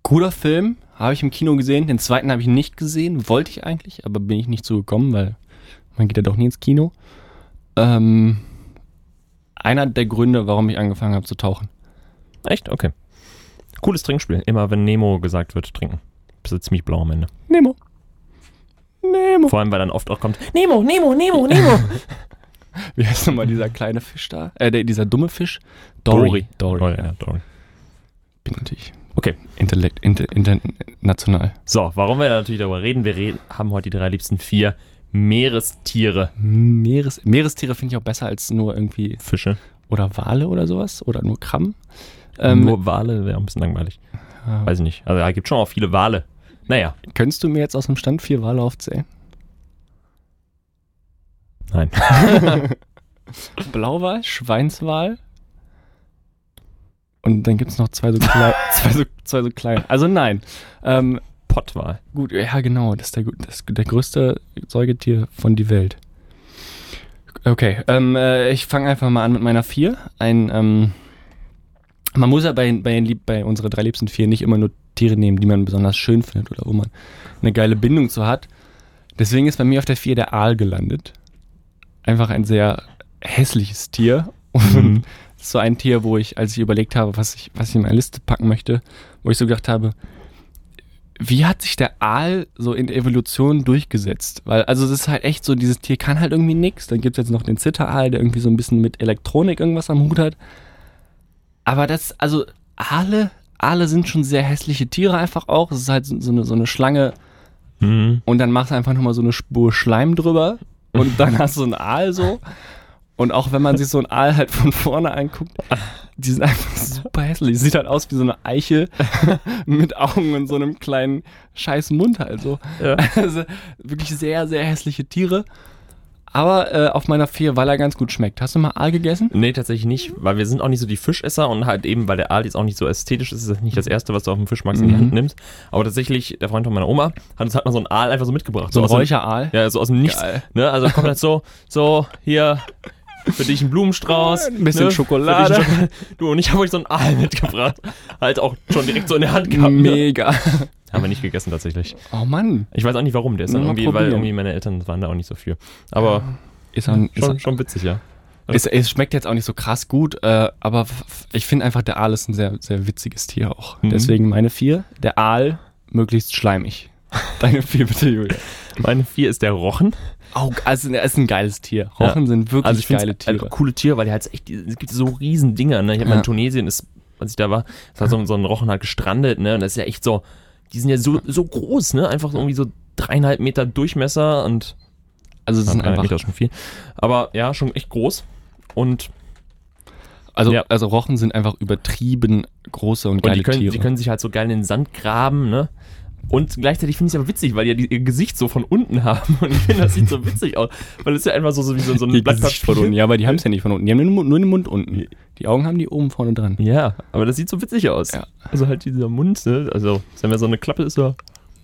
cooler Film, habe ich im Kino gesehen. Den zweiten habe ich nicht gesehen, wollte ich eigentlich, aber bin ich nicht so gekommen, weil man geht ja doch nie ins Kino. Ähm, einer der Gründe, warum ich angefangen habe zu tauchen. Echt? Okay. Cooles Trinkspiel. Immer wenn Nemo gesagt wird, trinken. Bist du ziemlich blau am Ende. Nemo. Nemo. Vor allem, weil dann oft auch kommt, Nemo, Nemo, Nemo, Nemo. Wie heißt nochmal dieser kleine Fisch da? Äh, der, dieser dumme Fisch? Dory. Dory. Dory. Oh, ja, Dory. Bin natürlich Okay. Intellekt, inter, international. So, warum wir da natürlich darüber reden? Wir reden, haben heute die drei liebsten vier Meerestiere. Meeres, Meerestiere finde ich auch besser als nur irgendwie, Fische. oder Wale oder sowas, oder nur Krabben. Ähm, Nur Wale wäre ein bisschen langweilig. äh, Weiß ich nicht. Also, da gibt schon auch viele Wale. Naja, Könntest du mir jetzt aus dem Stand vier Wale aufzählen? nein. Blauwal, Schweinswal. Und dann gibt es noch zwei so, zwei, so, zwei so kleine. Also nein. Ähm, Pottwal. gut, ja genau, das ist der, das, der größte Säugetier von die Welt. Okay, ähm, äh, ich fange einfach mal an mit meiner vier. Ein, ähm, man muss ja bei, bei, bei unsere drei liebsten vier nicht immer nur Tiere nehmen, die man besonders schön findet oder wo man eine geile Bindung zu hat. Deswegen ist bei mir auf der vier der Aal gelandet. Einfach ein sehr hässliches Tier. Und Mhm. so ein Tier, wo ich, als ich überlegt habe, was ich, was ich in meine Liste packen möchte, wo ich so gedacht habe, wie hat sich der Aal so in der Evolution durchgesetzt? Weil, also es ist halt echt so, dieses Tier kann halt irgendwie nichts. Dann gibt es jetzt noch den Zitteraal, der irgendwie so ein bisschen mit Elektronik irgendwas am Hut hat. Aber das, also Aale, Aale sind schon sehr hässliche Tiere einfach auch. Es ist halt so so eine, so eine Schlange Mhm. und dann machst du einfach nochmal so eine Spur Schleim drüber und dann hast du einen Aal so. Und auch wenn man sich so einen Aal halt von vorne anguckt, die sind einfach super hässlich. Sieht halt aus wie so eine Eiche mit Augen und so einem kleinen scheiß Mund halt so. Ja. Also wirklich sehr, sehr hässliche Tiere. Aber äh, auf meiner vier, weil er ganz gut schmeckt. Hast du mal Aal gegessen? Nee, tatsächlich nicht, weil wir sind auch nicht so die Fischesser und halt eben, weil der Aal jetzt auch nicht so ästhetisch ist, ist das nicht das erste, was du auf dem Fischmarkt in die Mhm. Hand nimmst. Aber tatsächlich, der Freund von meiner Oma hat uns halt mal so einen Aal einfach so mitgebracht. So ein aus dem- Räucheraal? Ja, so aus dem Nichts. Geil. Ne? Also kommt halt so, so, hier, für dich ein Blumenstrauß. Ein bisschen ne? Schokolade. Für dich ein Schoko- Du, und ich habe euch so einen Aal mitgebracht. Halt auch schon direkt so in der Hand gehabt. Ne? Haben wir nicht gegessen tatsächlich. Oh Mann. Ich weiß auch nicht warum. Der ist dann Mal irgendwie, weil irgendwie meine Eltern waren da auch nicht so für. Aber Ist, ein, ist, schon, schon witzig, ja. Es, es schmeckt jetzt auch nicht so krass gut, äh, aber ich finde einfach, der Aal ist ein sehr, sehr witziges Tier auch. Mhm. Deswegen meine vier. Der Aal möglichst schleimig. Deine vier bitte, Julia. Meine vier ist der Rochen. Oh, also er ist ein geiles Tier. Rochen sind wirklich Also ich finde geile es Tiere. ein coole Tier, weil die halt echt, es gibt so riesen Dinger, ne? Ich habe mal Ja. in Tunesien, ist, als ich da war, ist halt so, so ein Rochen halt gestrandet, ne? Und das ist ja echt so, die sind ja so, so groß, ne? Einfach irgendwie so dreieinhalb Meter Durchmesser und Also es sind einfach Meter schon viel. Aber ja, schon echt groß. und, Also, Ja. also Rochen sind einfach übertrieben große und und geile die, können, Tiere. die können sich halt so geil in den Sand graben, ne? Und gleichzeitig finde ich es aber witzig, weil die ja die, ihr Gesicht so von unten haben. Und ich finde, das sieht so witzig aus. Weil es ist ja einfach so, so wie so, so ein Blatt Gesicht von unten. Ja, aber die haben es ja nicht von unten. Die haben nur, den Mund- nur den Mund unten. Die Augen haben die oben vorne dran. Ja, aber das sieht so witzig aus. Ja. Also halt dieser Mund, ne? Also, wenn er so eine Klappe ist, ja.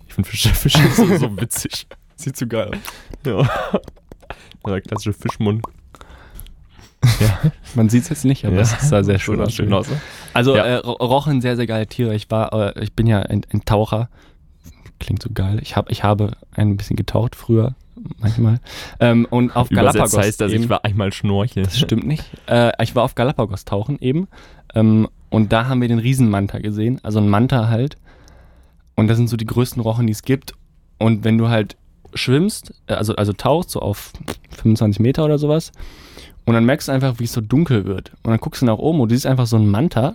Ich finde Fische, Fische so, so witzig. Sieht so geil aus. Ja. Der klassische Fischmund. Man sieht es jetzt nicht, aber es sah sehr schön aus. schön aus. ne? Also Ja. äh, Ro- Rochen, sehr, sehr geile Tiere. Ich war, äh, ich bin ja ein, ein Taucher. Klingt so geil. Ich, hab, ich habe ein bisschen getaucht früher, manchmal. Ähm, und auf Übersetzt Galapagos heißt das, eben. ich war einmal schnorcheln. Das stimmt nicht. Äh, ich war auf Galapagos tauchen eben. Ähm, und da haben wir den Riesenmanta gesehen. Also ein Manta halt. Und das sind so die größten Rochen, die es gibt. Und wenn du halt schwimmst, äh, also, also tauchst, so auf 25 Meter oder sowas, und dann merkst du einfach, wie es so dunkel wird. Und dann guckst du nach oben und du siehst einfach so einen Manta,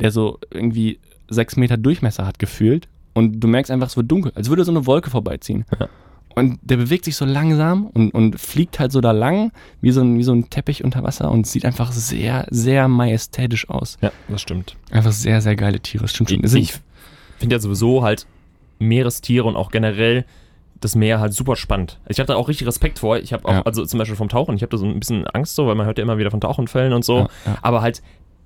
der so irgendwie sechs Meter Durchmesser hat gefühlt. Und du merkst einfach, es wird dunkel, als würde so eine Wolke vorbeiziehen. Ja. Und der bewegt sich so langsam und, und fliegt halt so da lang, wie so, ein, wie so ein Teppich unter Wasser und sieht einfach sehr, sehr majestätisch aus. Ja, das stimmt. Einfach sehr, sehr geile Tiere. Stimmt schon. Ich, ich finde ja sowieso halt Meerestiere und auch generell das Meer halt super spannend. Ich habe da auch richtig Respekt vor. Ich habe auch, Ja. also zum Beispiel vom Tauchen, ich habe da so ein bisschen Angst so, weil man hört ja immer wieder von Tauchenfällen und so. Ja, ja. Aber halt,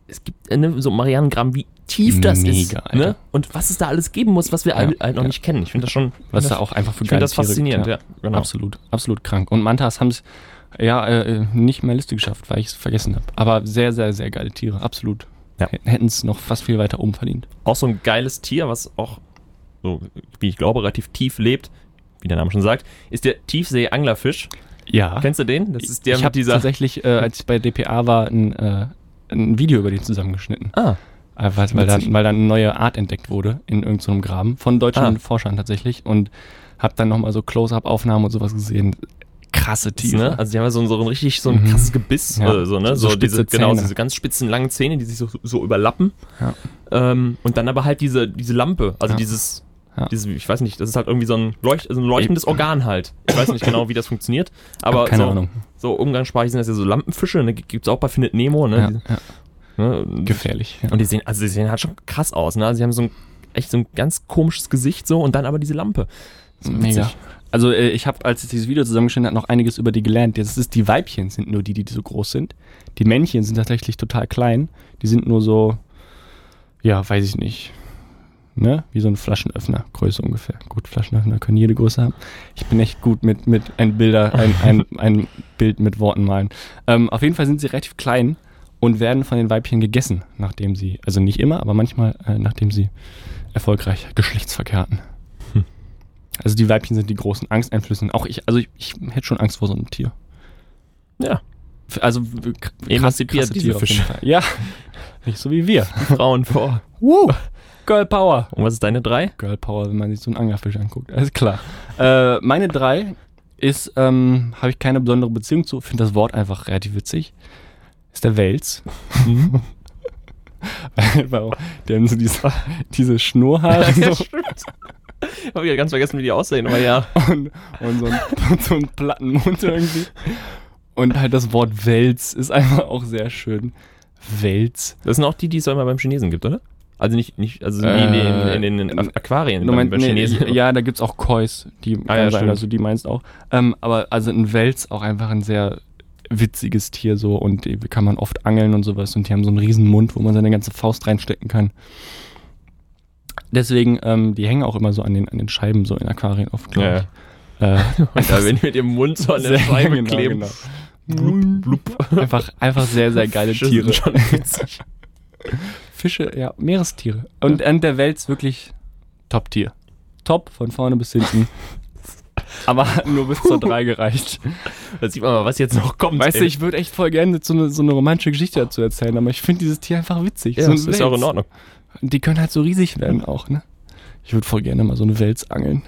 es gibt äh, ne, so Marianengramm, wie tief das Mega, ist. Alter. Ne? Und was es da alles geben muss, was wir Ja, halt noch ja. nicht kennen. Ich finde das schon. was find da das, auch einfach für ich finde das faszinierend, ja. Genau. Absolut, absolut krank. Und Mantas haben es ja äh, nicht meine Liste geschafft, weil ich es vergessen habe. Aber sehr, sehr, sehr geile Tiere, absolut. Ja. Hätten es noch fast viel weiter oben verdient. Auch so ein geiles Tier, was auch, so, wie ich glaube, relativ tief lebt, wie der Name schon sagt, ist der Tiefsee-Anglerfisch. Ja. Kennst du den? Das ist der ich mit habe dieser. tatsächlich, äh, als ich bei DPA war, ein, äh, ein Video über den zusammengeschnitten. Ah, Äh, weil, weil, dann, weil dann eine neue Art entdeckt wurde in irgendeinem Graben von deutschen Ah. Forschern tatsächlich. Und habe dann nochmal so Close-Up-Aufnahmen und sowas gesehen. Krasse Tiere. ne? Also die haben ja so, ein- so ein richtig so ein Mhm. krasses Gebiss Ja. oder so, ne? So So, diese, genau, Zähne. diese ganz spitzen, langen Zähne, die sich so, so überlappen. Ja. Ähm, und dann aber halt diese, diese Lampe, also Ja. dieses, dieses, ich weiß nicht, das ist halt irgendwie so ein, Leucht, so ein leuchtendes Organ halt. Ich weiß nicht genau, wie das funktioniert, aber Keine so, Ahnung. So umgangssprachlich sind das ja so Lampenfische, ne? Gibt es auch bei Findet Nemo, ne? Ja, Die- ja. ne? Gefährlich. Ja. Und die sehen, also die sehen halt schon krass aus, ne? Also sie haben so ein, echt so ein ganz komisches Gesicht so und dann aber diese Lampe. So Mega. Also äh, ich habe, als ich dieses Video zusammengeschnitten habe, noch einiges über die gelernt. Das ist, die Weibchen sind nur die, die so groß sind. Die Männchen sind tatsächlich total klein. Die sind nur so, ja, weiß ich nicht. Ne? Wie so ein Flaschenöffner, Größe ungefähr. Gut, Flaschenöffner können jede Größe haben. Ich bin echt gut mit, mit ein Bilder, ein, ein, ein Bild mit Worten malen. Ähm, auf jeden Fall sind sie relativ klein und werden von den Weibchen gegessen, nachdem sie, also nicht immer, aber manchmal, äh, nachdem sie erfolgreich Geschlechtsverkehr hatten. Hm. Also die Weibchen sind die großen Angsteinflüsse. Auch ich, also ich, ich hätte schon Angst vor so einem Tier. Ja, Also krasse diese Tiere Fische. Ja, nicht so wie wir. Frauen vor. Woo! Girl Power. Und was ist deine drei? Girl Power, wenn man sich so einen Anglerfisch anguckt. Alles klar. Äh, meine drei ist, ähm, habe ich keine besondere Beziehung zu, finde das Wort einfach relativ witzig. Ist der Wels. Weil der haben so diese, diese Schnurrhaare so, Hab ich ja ganz vergessen, wie die aussehen, aber ja. und, und so, einen, so einen platten Mund irgendwie. Und halt das Wort Wels ist einfach auch sehr schön. Wels. Das sind auch die, die es auch immer beim Chinesen gibt, oder? Also nicht, nicht also nie in, den, in den Äh, Aquarien Du beim, beim nee, Chinesen. ja, da gibt's auch Kois, die Ah, ja, sein, also die meinst auch. Ähm, aber also ein Wels auch einfach ein sehr witziges Tier so und die kann man oft angeln und sowas und die haben so einen riesen Mund, wo man seine ganze Faust reinstecken kann. Deswegen, ähm, die hängen auch immer so an den, an den Scheiben so in Aquarien oft, glaube Ja, ich. Äh, Und da, wenn die mit ihrem Mund so an der Scheibe genau, kleben. genau. Blub, blub. Einfach, einfach sehr, sehr geile Tiere. schon witzig. Fische, ja, Meerestiere. Und, und der Wels wirklich Top-Tier. Top von vorne bis hinten. Aber nur bis zur 3 gereicht. Da sieht man mal, was jetzt noch kommt. Weißt du, ey. ich würde echt voll gerne so eine, so eine romantische Geschichte dazu erzählen, aber ich finde dieses Tier einfach witzig. ja, so das ist auch in. Ordnung. Die können halt so riesig werden auch, ne? Ich würde voll gerne mal so eine Wels angeln.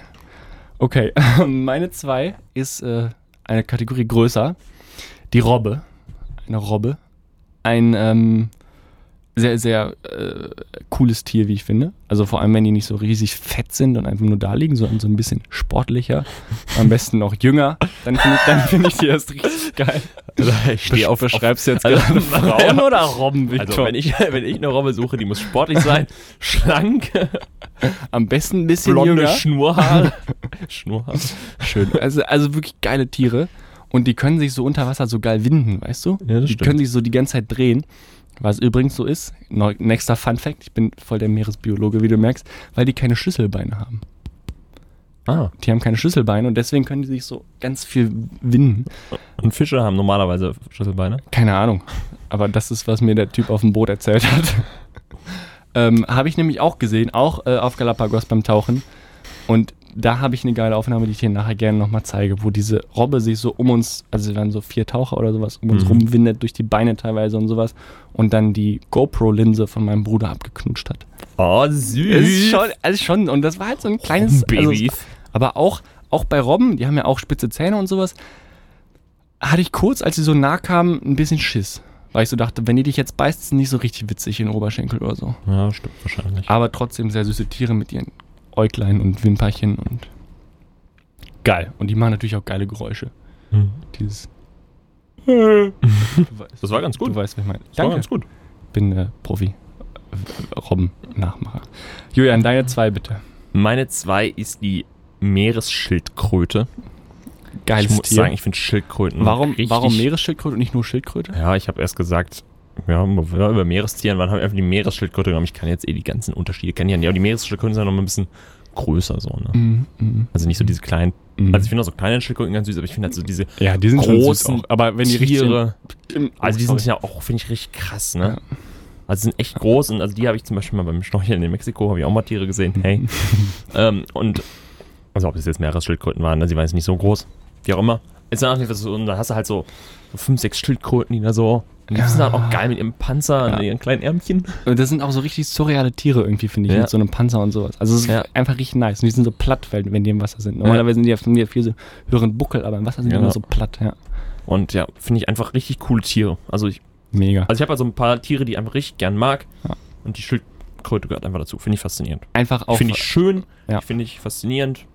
Okay, meine zwei ist äh, eine Kategorie größer. Die Robbe. Eine Robbe. Ein ähm, sehr, sehr äh, cooles Tier, wie ich finde. Also vor allem, wenn die nicht so riesig fett sind und einfach nur da liegen, sondern so ein bisschen sportlicher. Am besten noch jünger. Dann finde ich, dann find ich die erst richtig geil. Also ich stehe auf, Beschreibst du jetzt also, gerade Frauen oder Robben, Victor? Also wenn ich, wenn ich eine Robbe suche, die muss sportlich sein, schlank, Am besten ein bisschen blonde jünger. Schnurrhaare. Schnurrhaare. Schön. Also, also wirklich geile Tiere. Und die können sich so unter Wasser so geil winden, weißt du? Ja, das die stimmt. können sich so die ganze Zeit drehen. Was übrigens so ist, nächster Fun Fact, ich bin voll der Meeresbiologe, wie du merkst, weil die keine Schlüsselbeine haben. Ah. Die haben keine Schlüsselbeine und deswegen können die sich so ganz viel winden. Und Fische haben normalerweise Schlüsselbeine. Keine Ahnung. Aber das ist, was mir der Typ auf dem Boot erzählt hat. ähm, habe ich nämlich auch gesehen, auch äh, auf Galapagos beim Tauchen. Und da habe ich eine geile Aufnahme, die ich dir nachher gerne nochmal zeige, wo diese Robbe sich so um uns, also waren so vier Taucher oder sowas, um uns Mhm. rumwindet, durch die Beine teilweise und sowas. Und dann die GoPro-Linse von meinem Bruder abgeknutscht hat. Oh, süß. Ist schon, also schon, und das war halt so ein kleines also, Babys. aber auch, auch bei Robben, die haben ja auch spitze Zähne und sowas, hatte ich kurz, als sie so nah kamen, ein bisschen Schiss. Weil ich so dachte, wenn die dich jetzt beißt, ist es nicht so richtig witzig in den Oberschenkel oder so. ja, stimmt wahrscheinlich. Aber trotzdem sehr süße Tiere mit ihren Äuglein und Wimperchen und geil. Und die machen natürlich auch geile Geräusche. Hm. Dieses. Weißt, Das war ganz gut. Du weißt, was ich meine. Das war Danke. ganz gut. bin äh, Profi. Robben-Nachmacher. Julian, deine zwei bitte. Meine zwei ist die Meeresschildkröte. Geiles ich muss Tier. sagen, ich finde Schildkröten warum, warum Meeresschildkröte und nicht nur Schildkröte? Ja, ich habe erst gesagt, ja, über Meerestieren, wann haben wir einfach die Meeresschildkröte genommen. Ich kann jetzt eh die ganzen Unterschiede kennen. Ja, die Meeresschildkröten sind noch mal ein bisschen größer so, ne? Mhm, mhm, Also nicht so diese kleinen, mhm. also ich finde auch so kleine Schildkröten ganz süß, aber ich finde halt so diese ja, die sind großen auch. Aber wenn die Tiere, richtig. also die Oh, sind ja auch, finde ich, richtig krass, ne? Also sind echt groß und also die habe ich zum Beispiel mal beim Schnorcheln in Mexiko, habe ich auch mal Tiere gesehen, hey. ähm, und, also ob das jetzt Meeresschildkröten waren, ne? sie waren jetzt nicht so groß, wie auch immer. Ist dann auch nicht so, und dann hast du halt so, so fünf, sechs Schildkröten, die da so, die sind dann auch geil mit ihrem Panzer Ja. und ihren kleinen Ärmchen. Und das sind auch so richtig surreale Tiere irgendwie, finde ich, Ja. mit so einem Panzer und sowas. Also es ist Ja. einfach richtig nice. Und die sind so platt, wenn die im Wasser sind. Normalerweise sind die ja von viel so höheren Buckel, aber im Wasser sind die immer so platt, ja. Und ja, finde ich einfach richtig coole Tiere. Also ich, Mega. also ich habe halt so ein paar Tiere, die ich einfach richtig gern mag. Und die Schildkröte gehört einfach dazu. Finde ich faszinierend. Einfach auch, Finde ich schön, finde ich faszinierend.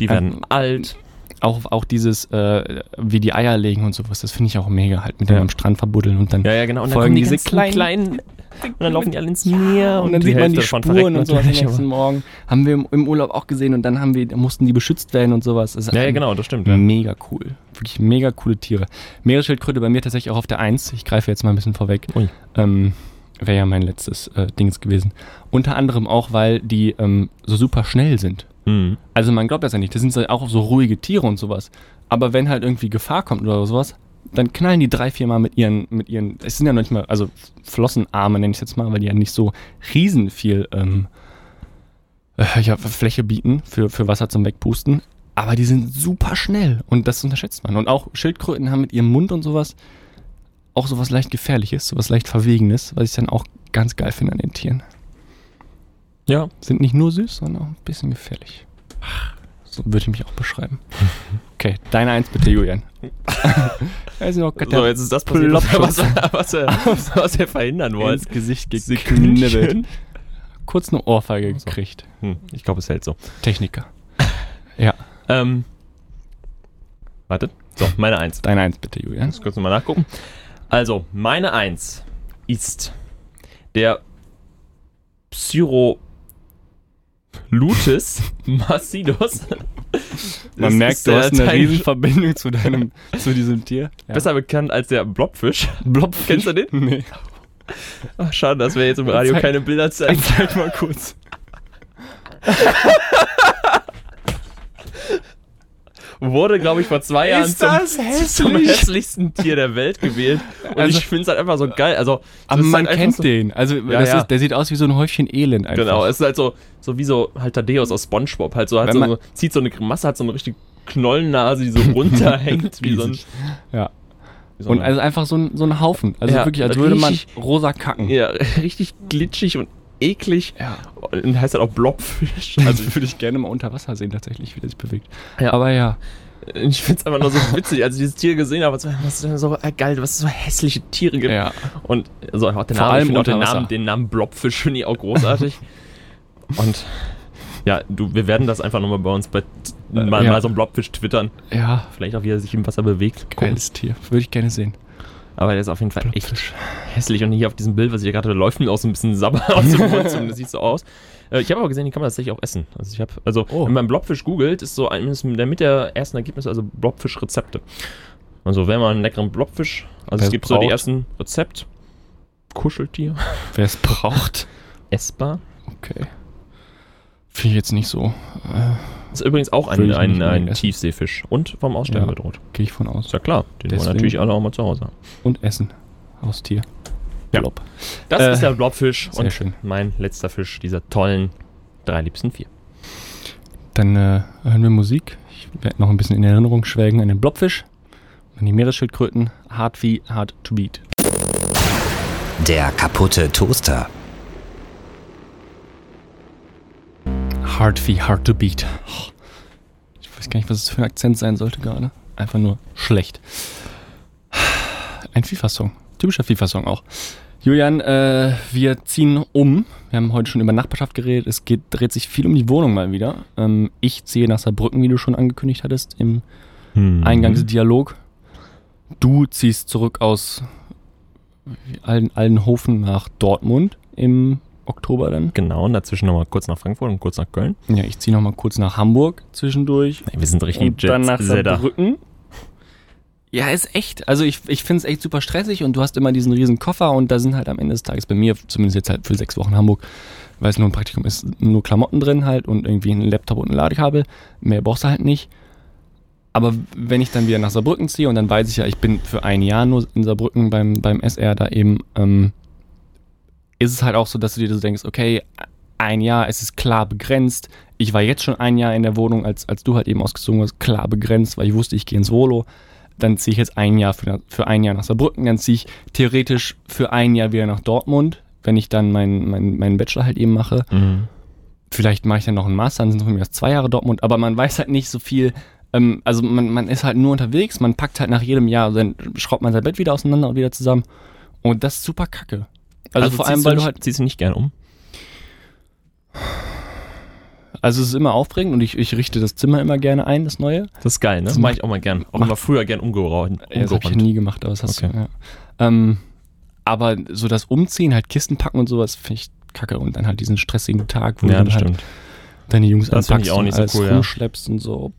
Die werden Ähm, alt. Auch, auch dieses, äh, wie die Eier legen und sowas, das finde ich auch mega halt, mit Ja. dem am Strand verbuddeln und dann Ja, ja, genau. Und dann folgen kommen die diese kleinen- kleinen, und dann laufen die alle ins Meer und dann sieht man die Spuren und sowas am nächsten Morgen. Haben wir im, im Urlaub auch gesehen und dann haben wir, mussten die beschützt werden und sowas. Das ist Ja, ja, genau, das stimmt. Mega cool. Wirklich mega coole Tiere. Meeresschildkröte bei mir tatsächlich auch auf der 1. Ich greife jetzt mal ein bisschen vorweg. Ui. Ähm, Wäre ja mein letztes äh, Dings gewesen. Unter anderem auch, weil die ähm, so super schnell sind. Hm. Also man glaubt das ja nicht. Das sind auch so ruhige Tiere und sowas. Aber wenn halt irgendwie Gefahr kommt oder sowas, dann knallen die drei, vier Mal mit ihren, mit ihren, es sind ja noch nicht mal, also Flossenarme nenne ich jetzt mal, weil die ja nicht so riesen viel ähm, äh, ja, Fläche bieten für, für Wasser zum Wegpusten. Aber die sind super schnell und das unterschätzt man. Und auch Schildkröten haben mit ihrem Mund und sowas auch sowas leicht Gefährliches, sowas leicht Verwegenes, was ich dann auch ganz geil finde an den Tieren. Ja, Sind nicht nur süß, sondern auch ein bisschen gefährlich. So würde ich mich auch beschreiben. Okay, deine Eins bitte, Julian. also so, jetzt ist das passiert, was, Plopschutz. was, was, wir verhindern wollen. ins Gesicht geknibbelt. Kurz eine Ohrfeige Ach so. gekriegt. Hm, ich glaube, es hält so. Techniker. Ja, Ähm, wartet. So, meine Eins. deine Eins bitte, Julian. Muss kurz nochmal nachgucken. Also, meine Eins ist der Psirolutis macidus. Man Das merkt, du der hast eine lateinische- Riesenverbindung zu deinem, zu diesem Tier. Ja. Besser bekannt als der Blobfisch. Blobfisch. Kennst du den? Nee. Ach, schade, dass wir jetzt im Radio Zeig- keine Bilder zeigen. Zeig mal kurz. Wurde, glaube ich, vor zwei Jahren zum, das zum hässlich? hässlichsten Tier der Welt gewählt. Und Also- ich finde es halt einfach so geil. Also, Aber man halt kennt so, den. Also Ja, das ja. Ist, der sieht aus wie so ein Häufchen Elend einfach. Genau, es ist halt so, so wie so halt Thaddeus aus Spongebob. Halt so, hat so, so, zieht so eine Grimasse, hat so eine richtig Knollennase, die so runterhängt, wie so ein. Ja. So Und also einfach so ein, so ein Haufen. Also Ja, wirklich, als würde man rosa kacken. ja, richtig glitschig und eklig. Ja. Und heißt halt auch Blobfisch. Also würde ich gerne mal unter Wasser sehen, tatsächlich, wie der sich bewegt. Ja. Aber ja. ich finde es einfach nur so witzig, als ich dieses Tier gesehen habe. so, Was ist denn so äh, geil, was es so hässliche Tiere gibt. Ja. Und also auch den Vor Namen, allem ich auch den. Namen, den Namen Blobfisch finde ich auch großartig. Und ja, du, wir werden das einfach nochmal bei uns bei mal, ja. mal so einen Blobfisch twittern. Ja, Vielleicht auch, wie er sich im Wasser bewegt. Geiles Tier. Würde ich gerne sehen. Aber der ist auf jeden Fall echt hässlich. Und hier auf diesem Bild, was ich hier gerade, da läuft mir auch so ein bisschen Sabber aus dem Mund. und Das sieht so aus. Äh, Ich habe aber gesehen, die kann man tatsächlich auch essen. Also ich habe, also Oh. wenn man Blobfisch googelt, ist so ein, ist der mit der ersten Ergebnisse, also Blobfisch-Rezepte. Also wenn man einen leckeren Blobfisch, also Wer es gibt so die braucht. ersten Rezept. Kuscheltier, Wer es braucht. essbar. Okay. Finde ich jetzt nicht so. Äh, Ist übrigens auch ein, ein, ein. Tiefseefisch und vom Aussterben Ja. bedroht. Gehe ich von aus. Ist ja klar, den wollen Deswegen- natürlich alle auch mal zu Hause haben. Und Essen. Haustier. Ja. Blob. Das Äh, ist der Blobfisch sehr und schön. mein letzter Fisch dieser tollen drei liebsten vier. Dann äh, hören wir Musik. Ich werde noch ein bisschen in Erinnerung schwelgen an den Blobfisch. An die Meeresschildkröten. Hard wie hard to beat. Der kaputte Toaster. Hard wie hard to beat. Ich weiß gar nicht, was es für ein Akzent sein sollte gerade. Einfach nur schlecht. Ein FIFA-Song. Typischer FIFA-Song auch. Julian, äh, wir ziehen um. Wir haben heute schon über Nachbarschaft geredet. Es geht, dreht sich viel um die Wohnung mal wieder. Ähm, ich ziehe nach Saarbrücken, wie du schon angekündigt hattest, im Mhm. Eingangsdialog. Du ziehst zurück aus Alden, Aldenhofen nach Dortmund im Oktober dann. Genau, und dazwischen nochmal kurz nach Frankfurt und kurz nach Köln. Ja, ich ziehe nochmal kurz nach Hamburg zwischendurch. Wir sind richtig und dann nach. Saarbrücken. Ja, ist echt. Also ich, ich finde es echt super stressig und du hast immer diesen riesen Koffer und da sind halt am Ende des Tages bei mir, zumindest jetzt halt für sechs Wochen Hamburg, weil es nur ein Praktikum ist, nur Klamotten drin halt und irgendwie ein Laptop und ein Ladekabel. Mehr brauchst du halt nicht. Aber wenn ich dann wieder nach Saarbrücken ziehe und dann weiß ich ja, ich bin für ein Jahr nur in Saarbrücken beim, beim SR da eben, ähm, ist es halt auch so, dass du dir so denkst, okay, ein Jahr, es ist klar begrenzt. Ich war jetzt schon ein Jahr in der Wohnung, als, als du halt eben ausgezogen warst, klar begrenzt, weil ich wusste, ich gehe ins Volo. Dann ziehe ich jetzt ein Jahr für, für ein Jahr nach Saarbrücken, dann ziehe ich theoretisch für ein Jahr wieder nach Dortmund, wenn ich dann meinen mein, meinen Bachelor halt eben mache. Mhm. Vielleicht mache ich dann noch einen Master, dann sind es von mir erst zwei Jahre Dortmund, aber man weiß halt nicht so viel. Ähm, also man, man ist halt nur unterwegs, man packt halt nach jedem Jahr, dann schraubt man sein Bett wieder auseinander und wieder zusammen. Und das ist super kacke. Also, vor allem, weil du halt. ziehst du nicht gern um. Also es ist immer aufregend und ich, ich richte das Zimmer immer gerne ein, das neue. Das ist geil, ne? Das mache ich auch mal gern. Auch immer früher gern umgeräumt. Ja, das habe ich nie gemacht, aber das hast Okay. du. Ja. Ähm, aber so das Umziehen, halt Kisten packen und sowas, finde ich kacke. Und dann halt diesen stressigen Tag, wo Ja, du halt deine Jungs Das find ich anpackst auch und nicht so alles cool, ja. rumschleppst und so.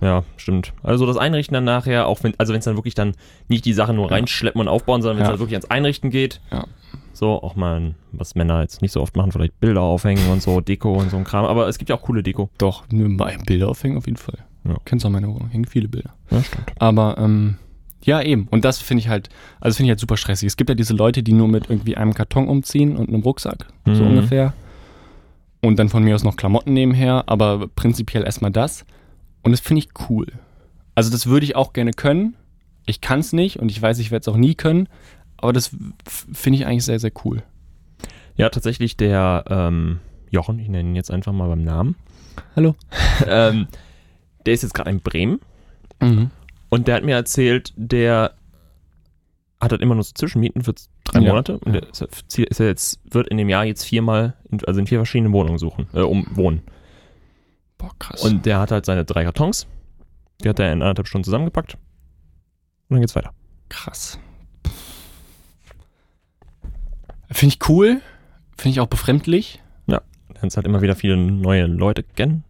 Ja, stimmt. Also das Einrichten dann nachher, auch wenn, also wenn es dann wirklich dann nicht die Sachen nur Ja. reinschleppen und aufbauen, sondern wenn es Ja. dann wirklich ans Einrichten geht. Ja. So, auch mal, was Männer jetzt nicht so oft machen, vielleicht Bilder aufhängen und so, Deko und so ein Kram. Aber es gibt ja auch coole Deko. Doch, Bilder aufhängen auf jeden Fall. Ja. Kennst du auch meine Wohnung, hängen viele Bilder. Ja, stimmt. Aber ähm, ja, eben. Und das finde ich halt, also finde ich halt super stressig. Es gibt ja diese Leute, die nur mit irgendwie einem Karton umziehen und einem Rucksack, so Mhm. ungefähr. Und dann von mir aus noch Klamotten nebenher, aber prinzipiell erstmal das. Und das finde ich cool. Also das würde ich auch gerne können. Ich kann es nicht und ich weiß, ich werde es auch nie können. Aber das finde ich eigentlich sehr, sehr cool. Ja, tatsächlich der ähm, Jochen, ich nenne ihn jetzt einfach mal beim Namen. Hallo. ähm, der ist jetzt gerade in Bremen Mhm. und der hat mir erzählt, der hat halt immer nur so Zwischenmieten für drei Ja, Monate und ja. der ist, ist er jetzt, wird in dem Jahr jetzt viermal, in, also in vier verschiedenen Wohnungen suchen, äh, um wohnen. Boah, krass. Und der hat halt seine drei Kartons, die hat er in anderthalb Stunden zusammengepackt und dann geht's weiter. Krass. Finde ich cool. Finde ich auch befremdlich. Dann ist halt immer wieder viele neue Leute kennen.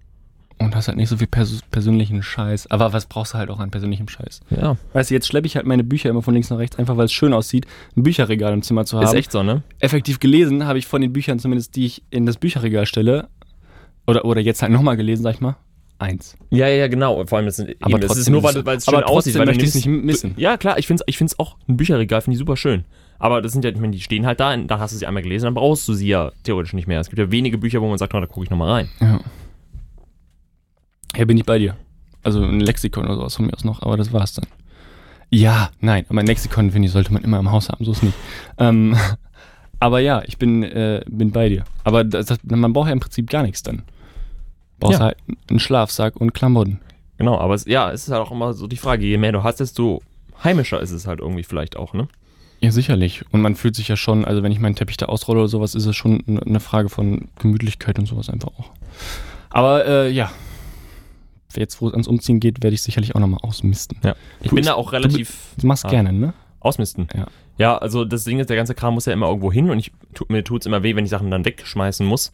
Und hast halt nicht so viel pers persönlichen Scheiß. Aber was brauchst du halt auch an persönlichem Scheiß? Ja, Weißt du, jetzt schleppe ich halt meine Bücher immer von links nach rechts, einfach weil es schön aussieht, ein Bücherregal im Zimmer zu haben. ist echt so, ne? Effektiv gelesen habe ich von den Büchern zumindest, die ich in das Bücherregal stelle, oder, oder jetzt halt nochmal gelesen, sag ich mal, eins. Ja, ja, ja, genau. Vor allem, das, sind, Aber eben, ist trotzdem nur, ist weil, es- weil es aber schön aussieht. trotzdem Weil möchte ich's nimmst- nicht missen. Ja, klar, ich finde es ich find's auch, ein Bücherregal finde ich super schön. Aber das sind ja, ich meine, die stehen halt da, da hast du sie einmal gelesen, dann brauchst du sie ja theoretisch nicht mehr. Es gibt ja wenige Bücher, wo man sagt, oh, da gucke ich nochmal rein. Ja. Ja, bin ich bei dir. Also ein Lexikon oder sowas von mir aus noch, aber das war's dann. Ja, nein, aber ein Lexikon, finde ich, sollte man immer im Haus haben, so ist nicht. Ähm, aber ja, ich bin, äh, bin bei dir. Aber das, das, man braucht ja im Prinzip gar nichts dann. Brauchst Ja. halt einen Schlafsack und Klamotten. Genau, aber es, ja, es ist halt auch immer so die Frage, je mehr du hast, desto heimischer ist es halt irgendwie vielleicht auch, ne? Ja, sicherlich. Und man fühlt sich ja schon, also wenn ich meinen Teppich da ausrolle oder sowas, ist es schon eine Frage von Gemütlichkeit und sowas einfach auch. Aber äh, ja, jetzt wo es ans Umziehen geht, werde ich sicherlich auch nochmal ausmisten. Ja. Ich Du bin da auch relativ Du machst Ah. gerne, ne? ausmisten. Ja. Ja, also das Ding ist, der ganze Kram muss ja immer irgendwo hin und ich, tu, mir tut's immer weh, wenn ich Sachen dann wegschmeißen muss.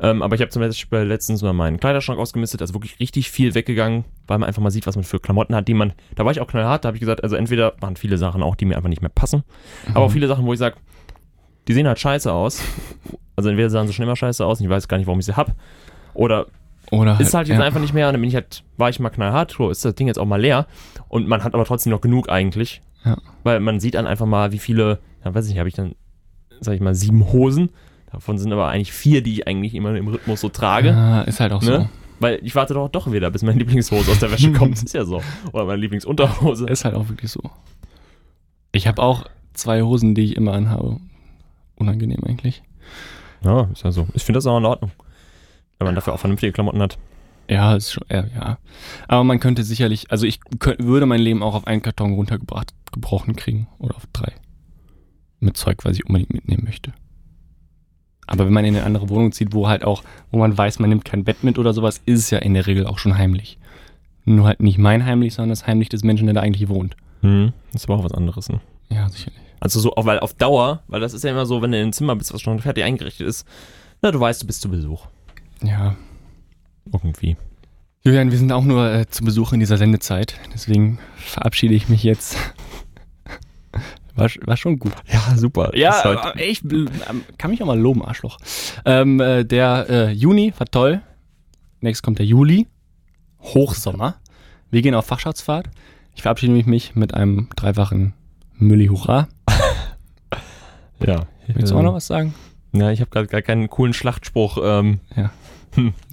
Ähm, aber ich habe zum Beispiel letztens mal meinen Kleiderschrank ausgemistet, also wirklich richtig viel weggegangen, weil man einfach mal sieht, was man für Klamotten hat, die man, da war ich auch knallhart, da habe ich gesagt, also entweder waren viele Sachen auch, die mir einfach nicht mehr passen, aber auch viele Sachen, wo ich sage, die sehen halt scheiße aus. Also entweder sahen sie schon immer scheiße aus und ich weiß gar nicht, warum ich sie hab. Oder Oder ist halt jetzt ja. einfach nicht mehr und dann bin ich halt, war ich mal knallhart, so ist das Ding jetzt auch mal leer und man hat aber trotzdem noch genug eigentlich. Ja. Weil man sieht dann einfach mal, wie viele, ja weiß ich nicht, habe ich dann, sag ich mal, sieben Hosen. Davon sind aber eigentlich vier, die ich eigentlich immer im Rhythmus so trage. Ja, ist halt auch Ne? Weil ich warte doch doch wieder, bis meine Lieblingshose aus der Wäsche kommt. ist ja so. Oder meine Lieblingsunterhose. so. Ist halt auch wirklich so. Ich habe auch zwei Hosen, die ich immer anhabe. Unangenehm eigentlich. Ja, ist ja so. Ich finde das auch in Ordnung. Wenn man dafür auch vernünftige Klamotten hat. Ja, ist schon, ja, ja. Aber man könnte sicherlich, also ich könnt, würde mein Leben auch auf einen Karton runtergebracht, gebrochen kriegen. Oder auf drei. Mit Zeug, was ich unbedingt mitnehmen möchte. Aber wenn man in eine andere Wohnung zieht, wo halt auch, wo man weiß, man nimmt kein Bett mit oder sowas, ist es ja in der Regel auch schon heimlich. Nur halt nicht mein heimlich, sondern das heimlich des Menschen, der da eigentlich wohnt. Hm. Das ist aber auch was anderes, ne? Ja, sicherlich. Also so, auch weil auf Dauer, weil das ist ja immer so, wenn du in ein Zimmer bist, was schon fertig eingerichtet ist, na, du weißt, du bist zu Besuch. Ja. Irgendwie. Julian, wir sind auch nur äh, zu Besuch in dieser Sendezeit. Deswegen verabschiede ich mich jetzt. War, war schon gut. Ja, super. Ja, halt- äh, ich ähm, kann mich auch mal loben, Arschloch. Ähm, äh, der äh, Juni war toll. Nächstes kommt der Juli. Hochsommer. Wir gehen auf Fachschaftsfahrt. Ich verabschiede mich mit einem dreifachen Mülli Hurra. ja. Willst du auch noch was sagen? Ja, ich habe gerade gar keinen coolen Schlachtspruch. Ähm,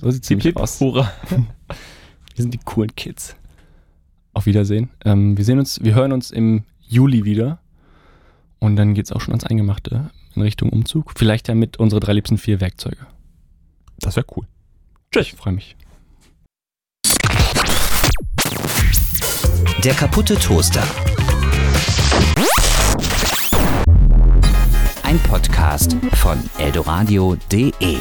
So sieht's nämlich aus. hurra. Wir sind die coolen Kids. Auf Wiedersehen. Ähm, wir sehen uns, wir hören uns im Juli wieder. Und dann geht's auch schon ans Eingemachte in Richtung Umzug. Vielleicht ja mit unsere drei liebsten vier Werkzeuge. Das wäre cool. Ich freue mich. Der kaputte Toaster. Ein Podcast von eldoradio.de